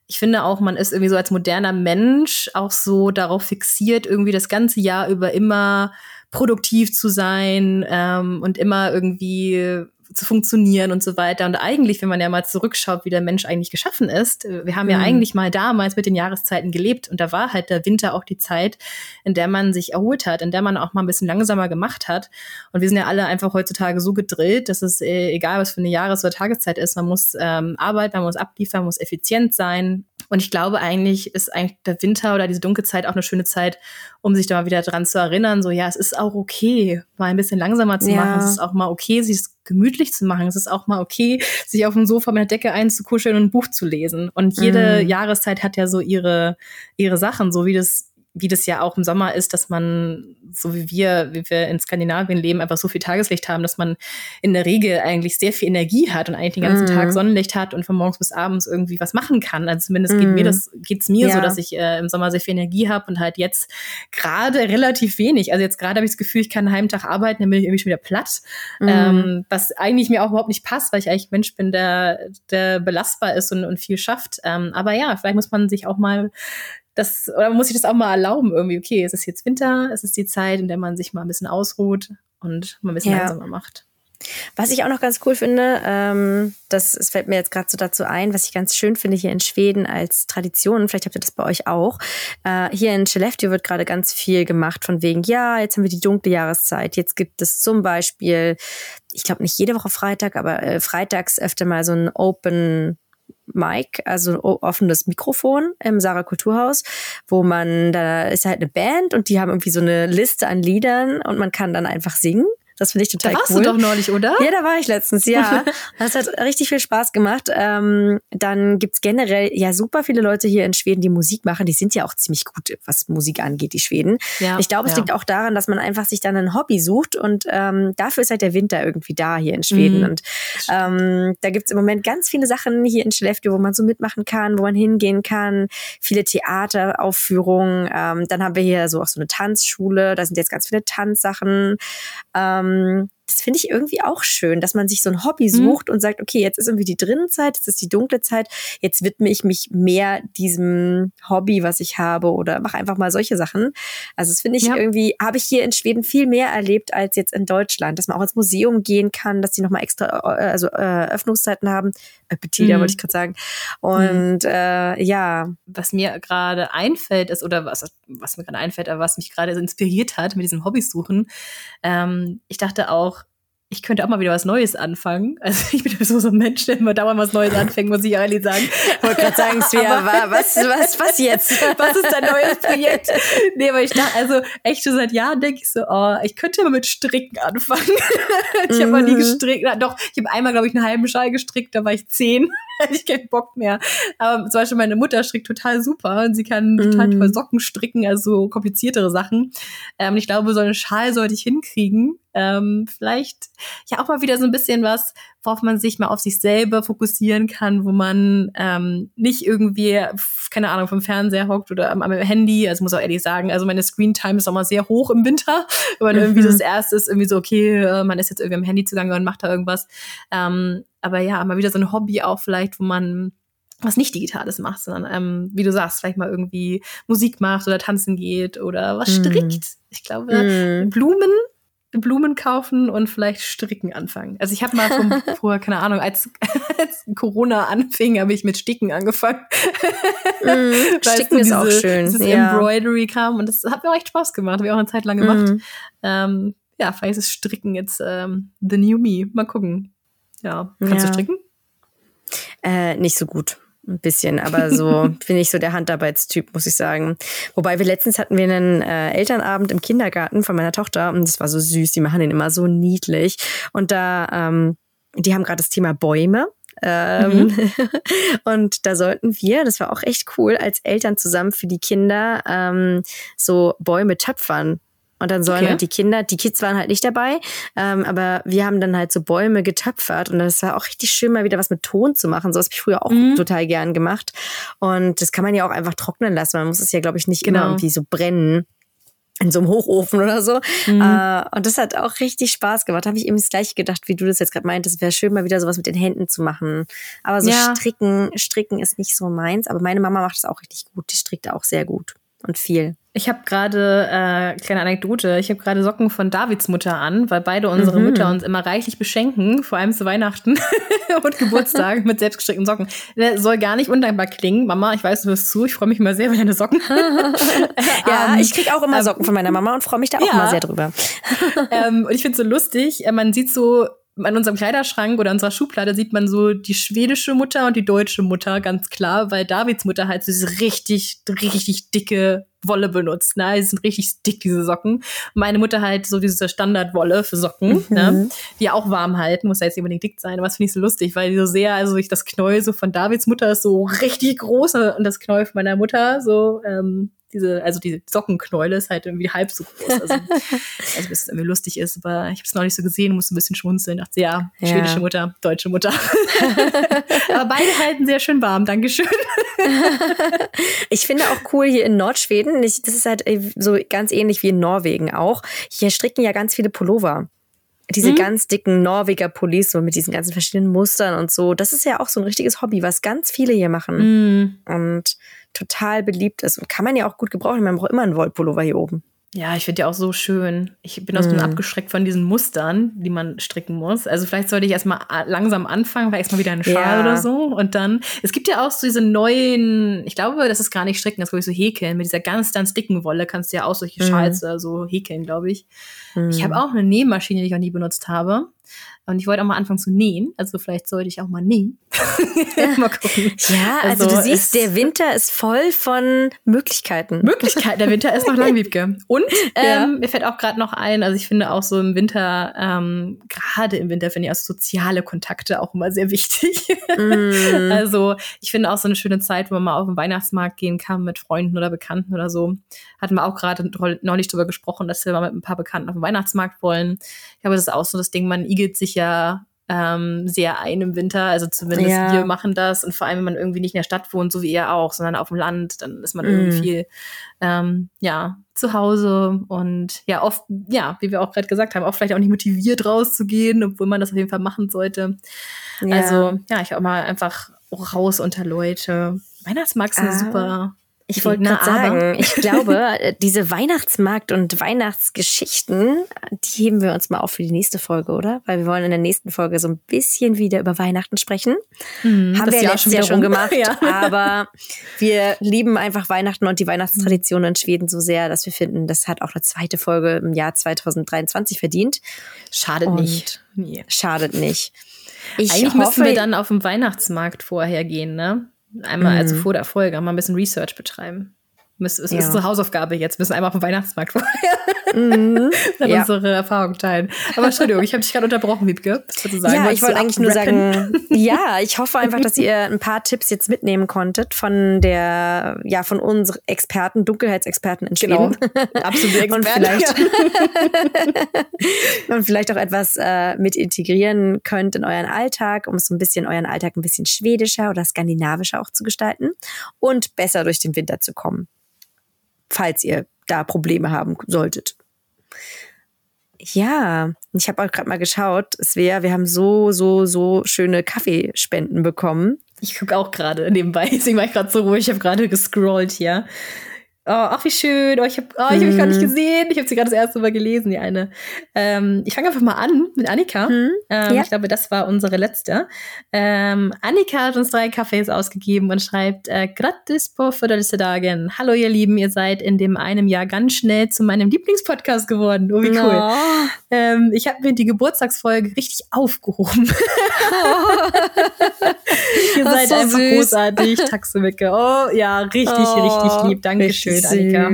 ich finde auch, man ist irgendwie so als moderner Mensch auch so darauf fixiert, irgendwie das ganze Jahr über immer produktiv zu sein ähm, und immer irgendwie zu funktionieren und so weiter. Und eigentlich, wenn man ja mal zurückschaut, wie der Mensch eigentlich geschaffen ist, äh, wir haben ja mhm. eigentlich mal damals mit den Jahreszeiten gelebt und da war halt der Winter auch die Zeit, in der man sich erholt hat, in der man auch mal ein bisschen langsamer gemacht hat. Und wir sind ja alle einfach heutzutage so gedrillt, dass es äh, egal, was für eine Jahres- oder Tageszeit ist, man muss ähm, arbeiten, man muss abliefern, man muss effizient sein. Und ich glaube eigentlich ist eigentlich der Winter oder diese Dunkelzeit auch eine schöne Zeit, um sich da mal wieder dran zu erinnern, so ja, es ist auch okay, mal ein bisschen langsamer zu ja. machen. Es ist auch mal okay, sich gemütlich zu machen. Es ist auch mal okay, sich auf dem Sofa mit der Decke einzukuscheln und ein Buch zu lesen. Und jede mm. Jahreszeit hat ja so ihre, ihre Sachen, so wie das wie das ja auch im Sommer ist, dass man, so wie wir, wie wir in Skandinavien leben, einfach so viel Tageslicht haben, dass man in der Regel eigentlich sehr viel Energie hat und eigentlich den ganzen mm. Tag Sonnenlicht hat und von morgens bis abends irgendwie was machen kann. Also zumindest mm. geht mir mhm. das, geht's mir ja. so, dass ich äh, im Sommer sehr viel Energie habe und halt jetzt gerade relativ wenig. Also jetzt gerade habe ich das Gefühl, ich kann einen halben Tag arbeiten, dann bin ich irgendwie schon wieder platt. Mm. Ähm, was eigentlich mir auch überhaupt nicht passt, weil ich eigentlich ein Mensch bin, der, der belastbar ist und, und viel schafft. Ähm, aber ja, vielleicht muss man sich auch mal das, oder man muss sich das auch mal erlauben, irgendwie, okay, es ist jetzt Winter, es ist die Zeit, in der man sich mal ein bisschen ausruht und mal ein bisschen ja. langsamer macht. Was ich auch noch ganz cool finde, ähm, das, das fällt mir jetzt gerade so dazu ein, was ich ganz schön finde hier in Schweden als Tradition, vielleicht habt ihr das bei euch auch. Äh, hier in Skellefteå wird gerade ganz viel gemacht von wegen, ja, jetzt haben wir die dunkle Jahreszeit. Jetzt gibt es zum Beispiel, ich glaube nicht jede Woche Freitag, aber äh, freitags öfter mal so ein Open Mic, also offenes Mikrofon im Sarah Kulturhaus, wo man, da ist halt eine Band und die haben irgendwie so eine Liste an Liedern und man kann dann einfach singen. Das finde ich total da warst cool. du doch neulich, oder? Ja, da war ich letztens, ja. Das hat richtig viel Spaß gemacht. Ähm, dann gibt's generell ja super viele Leute hier in Schweden, die Musik machen. Die sind ja auch ziemlich gut, was Musik angeht, die Schweden. Ja, ich glaube, es ja. liegt auch daran, dass man einfach sich dann ein Hobby sucht und ähm, dafür ist halt der Winter irgendwie da hier in Schweden. Mhm. Und ähm, da gibt's im Moment ganz viele Sachen hier in Skellefteå, wo man so mitmachen kann, wo man hingehen kann. Viele Theateraufführungen. Ähm, dann haben wir hier so auch so eine Tanzschule. Da sind jetzt ganz viele Tanzsachen. Ähm, ähm, das finde ich irgendwie auch schön, dass man sich so ein Hobby mhm. sucht mhm. und sagt, okay, jetzt ist irgendwie die Drinnenzeit, jetzt ist die dunkle Zeit, jetzt widme ich mich mehr diesem Hobby, was ich habe oder mache einfach mal solche Sachen. Also das finde ich ja. irgendwie, habe ich hier in Schweden viel mehr erlebt als jetzt in Deutschland, dass man auch ins Museum gehen kann, dass die nochmal extra äh, also äh, Öffnungszeiten haben. Appetit, mhm. wollte ich gerade sagen. Und mhm. äh, ja. Was mir gerade einfällt, ist, oder was, was mir gerade einfällt, aber was mich gerade so inspiriert hat mit diesem Hobbys suchen, ähm, ich dachte auch, ich könnte auch mal wieder was Neues anfangen. Also ich bin so, so ein Mensch, der immer dauernd was Neues anfängt, muss ich ehrlich sagen. Ich wollte gerade sagen, Svea, was, was, was jetzt? Was ist dein neues Projekt? Nee, aber ich dachte, also echt schon seit Jahren denke ich so, oh, ich könnte mal mit Stricken anfangen. ich habe mal nie mhm. gestrickt. Doch, ich habe einmal, glaube ich, einen halben Schal gestrickt, da war ich zehn. hätte ich keinen Bock mehr. Aber zum Beispiel meine Mutter strickt total super und sie kann total toll mhm. Socken stricken, also kompliziertere Sachen. Ähm, ich glaube, so einen Schal sollte ich hinkriegen. Ähm, vielleicht ja auch mal wieder so ein bisschen was, worauf man sich mal auf sich selber fokussieren kann, wo man ähm, nicht irgendwie, keine Ahnung, vom Fernseher hockt oder am, am Handy. Also muss auch ehrlich sagen, also meine Screen Time ist auch mal sehr hoch im Winter, weil mhm. irgendwie das erste ist irgendwie so, okay, äh, man ist jetzt irgendwie am Handy zugange und macht da irgendwas. Ähm, aber ja, mal wieder so ein Hobby auch vielleicht, wo man was nicht Digitales macht, sondern ähm, wie du sagst, vielleicht mal irgendwie Musik macht oder tanzen geht oder was mhm. strickt. Ich glaube, mm. Blumen Blumen kaufen und vielleicht stricken anfangen. Also ich habe mal vom, vorher, keine Ahnung, als, als Corona anfing, habe ich mit Sticken angefangen. Mm, Sticken ist auch schön. Dieses ja. Embroidery kam und das hat mir auch echt Spaß gemacht. Habe ich auch eine Zeit lang gemacht. Mm. Ähm, ja, vielleicht ist Stricken jetzt ähm, the new me. Mal gucken. Ja, kannst ja. du stricken? Äh, nicht so gut. Ein bisschen, aber so bin ich so der Handarbeitstyp, muss ich sagen. Wobei wir letztens hatten wir einen äh, Elternabend im Kindergarten von meiner Tochter und das war so süß. Die machen den immer so niedlich. Und da, ähm, die haben gerade das Thema Bäume. Ähm, mhm. und da sollten wir, das war auch echt cool, als Eltern zusammen für die Kinder ähm, so Bäume töpfern. Und dann sollen okay. halt die Kinder, die Kids waren halt nicht dabei, ähm, aber wir haben dann halt so Bäume getöpfert und das war auch richtig schön, mal wieder was mit Ton zu machen. So was habe ich früher auch mhm. total gern gemacht. Und das kann man ja auch einfach trocknen lassen. Man muss es ja, glaube ich, nicht genau. immer irgendwie so brennen in so einem Hochofen oder so. Mhm. Äh, und das hat auch richtig Spaß gemacht. Da habe ich eben das gleiche gedacht, wie du das jetzt gerade meintest. Wäre schön, mal wieder sowas mit den Händen zu machen. Aber so ja. stricken, stricken ist nicht so meins. Aber meine Mama macht es auch richtig gut. Die strickt auch sehr gut und viel. Ich habe gerade, äh, kleine Anekdote, ich habe gerade Socken von Davids Mutter an, weil beide unsere mhm. Mütter uns immer reichlich beschenken, vor allem zu Weihnachten und Geburtstag mit selbstgestrickten Socken. Der soll gar nicht undankbar klingen. Mama, ich weiß, du wirst zu, ich freue mich immer sehr über deine Socken. ja, um, ich krieg auch immer ähm, Socken von meiner Mama und freue mich da auch ja. immer sehr drüber. ähm, und ich finde es so lustig, äh, man sieht so an unserem Kleiderschrank oder unserer Schublade sieht man so die schwedische Mutter und die deutsche Mutter ganz klar, weil Davids Mutter halt so diese richtig, richtig dicke Wolle benutzt. Ne? Die sind richtig dick, diese Socken. Meine Mutter halt so diese Standardwolle für Socken, mhm. ne? die auch warm halten, muss ja jetzt nicht unbedingt dick sein, aber das finde ich so lustig, weil die so sehr, also ich das Knäuel so von Davids Mutter ist so richtig groß und das Knäuel von meiner Mutter so ähm, diese, also die Sockenknäule ist halt irgendwie halb so groß. Also, also bis es irgendwie lustig ist, aber ich habe es noch nicht so gesehen, musste ein bisschen schmunzeln. Dachte, ja, ja. schwedische Mutter, deutsche Mutter. aber beide halten sehr schön warm, Dankeschön. ich finde auch cool hier in Nordschweden, das ist halt so ganz ähnlich wie in Norwegen auch. Hier stricken ja ganz viele Pullover diese mhm. ganz dicken Norweger Pullis so mit diesen ganzen verschiedenen Mustern und so. Das ist ja auch so ein richtiges Hobby, was ganz viele hier machen. Mhm. Und total beliebt ist. Und kann man ja auch gut gebrauchen. Man braucht immer einen Wollpullover hier oben. Ja, ich finde ja auch so schön. Ich bin auch so mm. abgeschreckt von diesen Mustern, die man stricken muss. Also vielleicht sollte ich erstmal langsam anfangen, vielleicht erstmal wieder einen Schal ja. oder so. Und dann, es gibt ja auch so diese neuen, ich glaube, das ist gar nicht stricken, das glaube ich so häkeln. Mit dieser ganz, ganz dicken Wolle kannst du ja auch solche mm. Schals oder so häkeln, glaube ich. Mm. Ich habe auch eine Nähmaschine, die ich auch nie benutzt habe. Und ich wollte auch mal anfangen zu nähen. Also vielleicht sollte ich auch mal nähen. mal gucken. Ja, also, also du siehst, der Winter ist voll von Möglichkeiten. Möglichkeiten. Der Winter ist noch lang, Wiebke. Und ähm, ja. mir fällt auch gerade noch ein, also ich finde auch so im Winter, ähm, gerade im Winter finde ich auch soziale Kontakte auch immer sehr wichtig. Mm. Also ich finde auch so eine schöne Zeit, wo man mal auf den Weihnachtsmarkt gehen kann mit Freunden oder Bekannten oder so. Hatten wir auch gerade neulich drüber gesprochen, dass wir mal mit ein paar Bekannten auf den Weihnachtsmarkt wollen. Ich glaube, das ist auch so das Ding, man igelt sich ja ähm, sehr ein im Winter. Also zumindest ja. wir machen das. Und vor allem, wenn man irgendwie nicht in der Stadt wohnt, so wie ihr auch, sondern auf dem Land, dann ist man mm. irgendwie viel ähm, ja, zu Hause und ja, oft, ja, wie wir auch gerade gesagt haben, auch vielleicht auch nicht motiviert rauszugehen, obwohl man das auf jeden Fall machen sollte. Ja. Also, ja, ich auch mal einfach raus unter Leute. Weihnachtsmarkt ist eine ah. super ich wollte gerade sagen, ich glaube, äh, diese Weihnachtsmarkt- und Weihnachtsgeschichten, die heben wir uns mal auf für die nächste Folge, oder? Weil wir wollen in der nächsten Folge so ein bisschen wieder über Weihnachten sprechen. Mhm, Haben wir ja letztes Jahr schon gemacht, ja. aber wir lieben einfach Weihnachten und die Weihnachtstradition in Schweden so sehr, dass wir finden, das hat auch eine zweite Folge im Jahr 2023 verdient. Schadet und nicht. Schadet nicht. Ich Eigentlich hoffe, müssen wir dann auf dem Weihnachtsmarkt vorher gehen, ne? Einmal, also mhm. also vor der Folge, mal ein bisschen Research betreiben. Es ist, ja. zur Hausaufgabe jetzt. Wir müssen einmal auf den Weihnachtsmarkt vorher mhm. dann ja. unsere Erfahrung teilen. Aber Entschuldigung, ich habe dich gerade unterbrochen, Wiebke. Ja, ich wollte eigentlich nur sagen, ja, ich hoffe einfach, dass ihr ein paar Tipps jetzt mitnehmen konntet von der, ja, von unseren Experten, Dunkelheitsexperten in. Schweden. Genau. Absolute Experten. und, vielleicht, und vielleicht auch etwas äh, mit integrieren könnt in euren Alltag, um es so ein bisschen euren Alltag ein bisschen schwedischer oder skandinavischer auch zu gestalten und besser durch den Winter zu kommen falls ihr da Probleme haben solltet. Ja, ich habe auch gerade mal geschaut. Es wäre, wir haben so, so, so schöne Kaffeespenden bekommen. Ich gucke auch gerade nebenbei, deswegen war ich gerade so ruhig. Ich habe gerade gescrollt hier. Oh, ach, wie schön. Oh, ich habe oh, ich hab mich gar nicht mhm. gesehen. Ich habe sie gerade das erste Mal gelesen, die eine. Ähm, ich fange einfach mal an mit Annika. Mhm. Ähm, ja. Ich glaube, das war unsere letzte. Ähm, Annika hat uns drei Kaffees ausgegeben und schreibt, äh, gratis på födelsedagen. Hallo, ihr Lieben, ihr seid in dem einem Jahr ganz schnell zu meinem Lieblingspodcast geworden. Oh, wie cool. Oh. Ähm, ich habe mir die Geburtstagsfolge richtig aufgehoben. Oh. ihr seid so einfach süß. großartig. Taximicke. Oh, ja, richtig, oh, richtig lieb. Dankeschön Annika.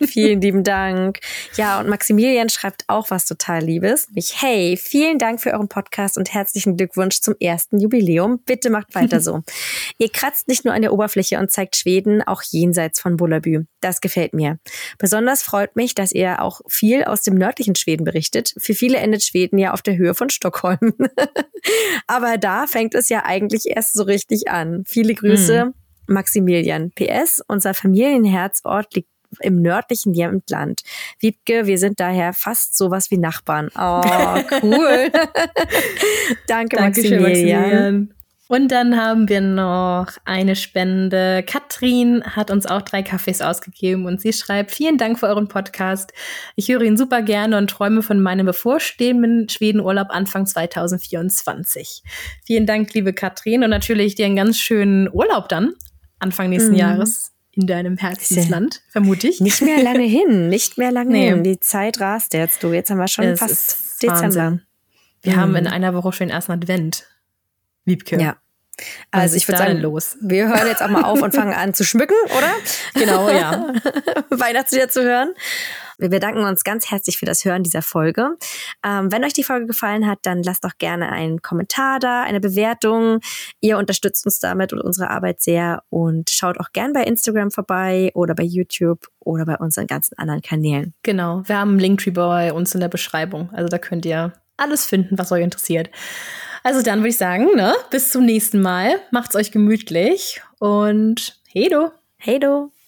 vielen lieben Dank. Ja, und Maximilian schreibt auch was total Liebes. Mich, hey, vielen Dank für euren Podcast und herzlichen Glückwunsch zum ersten Jubiläum. Bitte macht weiter so. Ihr kratzt nicht nur an der Oberfläche und zeigt Schweden auch jenseits von Bullabü. Das gefällt mir. Besonders freut mich, dass ihr auch viel aus dem nördlichen Schweden berichtet. Für viele endet Schweden ja auf der Höhe von Stockholm. Aber da fängt es ja eigentlich erst so richtig an. Viele Grüße. Mm. Maximilian. PS, unser Familienherzort liegt im nördlichen Jämtland. Wiebke, wir sind daher fast sowas wie Nachbarn. Oh, cool. Danke, Maximilian. Maximilian. Und dann haben wir noch eine Spende. Katrin hat uns auch drei Kaffees ausgegeben und sie schreibt, vielen Dank für euren Podcast. Ich höre ihn super gerne und träume von meinem bevorstehenden Schwedenurlaub Anfang 2024. Vielen Dank, liebe Katrin und natürlich dir einen ganz schönen Urlaub dann Anfang nächsten mhm. Jahres in deinem Herzensland, vermute ich. Nicht mehr lange hin, nicht mehr lange nee. hin. Die Zeit rast jetzt, du. Jetzt haben wir schon es fast Dezember. Wir mhm. haben in einer Woche schon den ersten Advent. Wiebke. Ja. Also ich würde sagen, los. Wir hören jetzt auch mal auf und fangen an zu schmücken, oder? Genau, ja. Weihnachtslieder zu hören. Wir bedanken uns ganz herzlich für das Hören dieser Folge. Ähm, wenn euch die Folge gefallen hat, dann lasst doch gerne einen Kommentar da, eine Bewertung. Ihr unterstützt uns damit und unsere Arbeit sehr und schaut auch gern bei Instagram vorbei oder bei YouTube oder bei unseren ganzen anderen Kanälen. Genau, wir haben einen Linktree bei uns in der Beschreibung. Also da könnt ihr alles finden, was euch interessiert. Also dann würde ich sagen, ne, bis zum nächsten Mal. Macht's euch gemütlich und hey do. Hey do.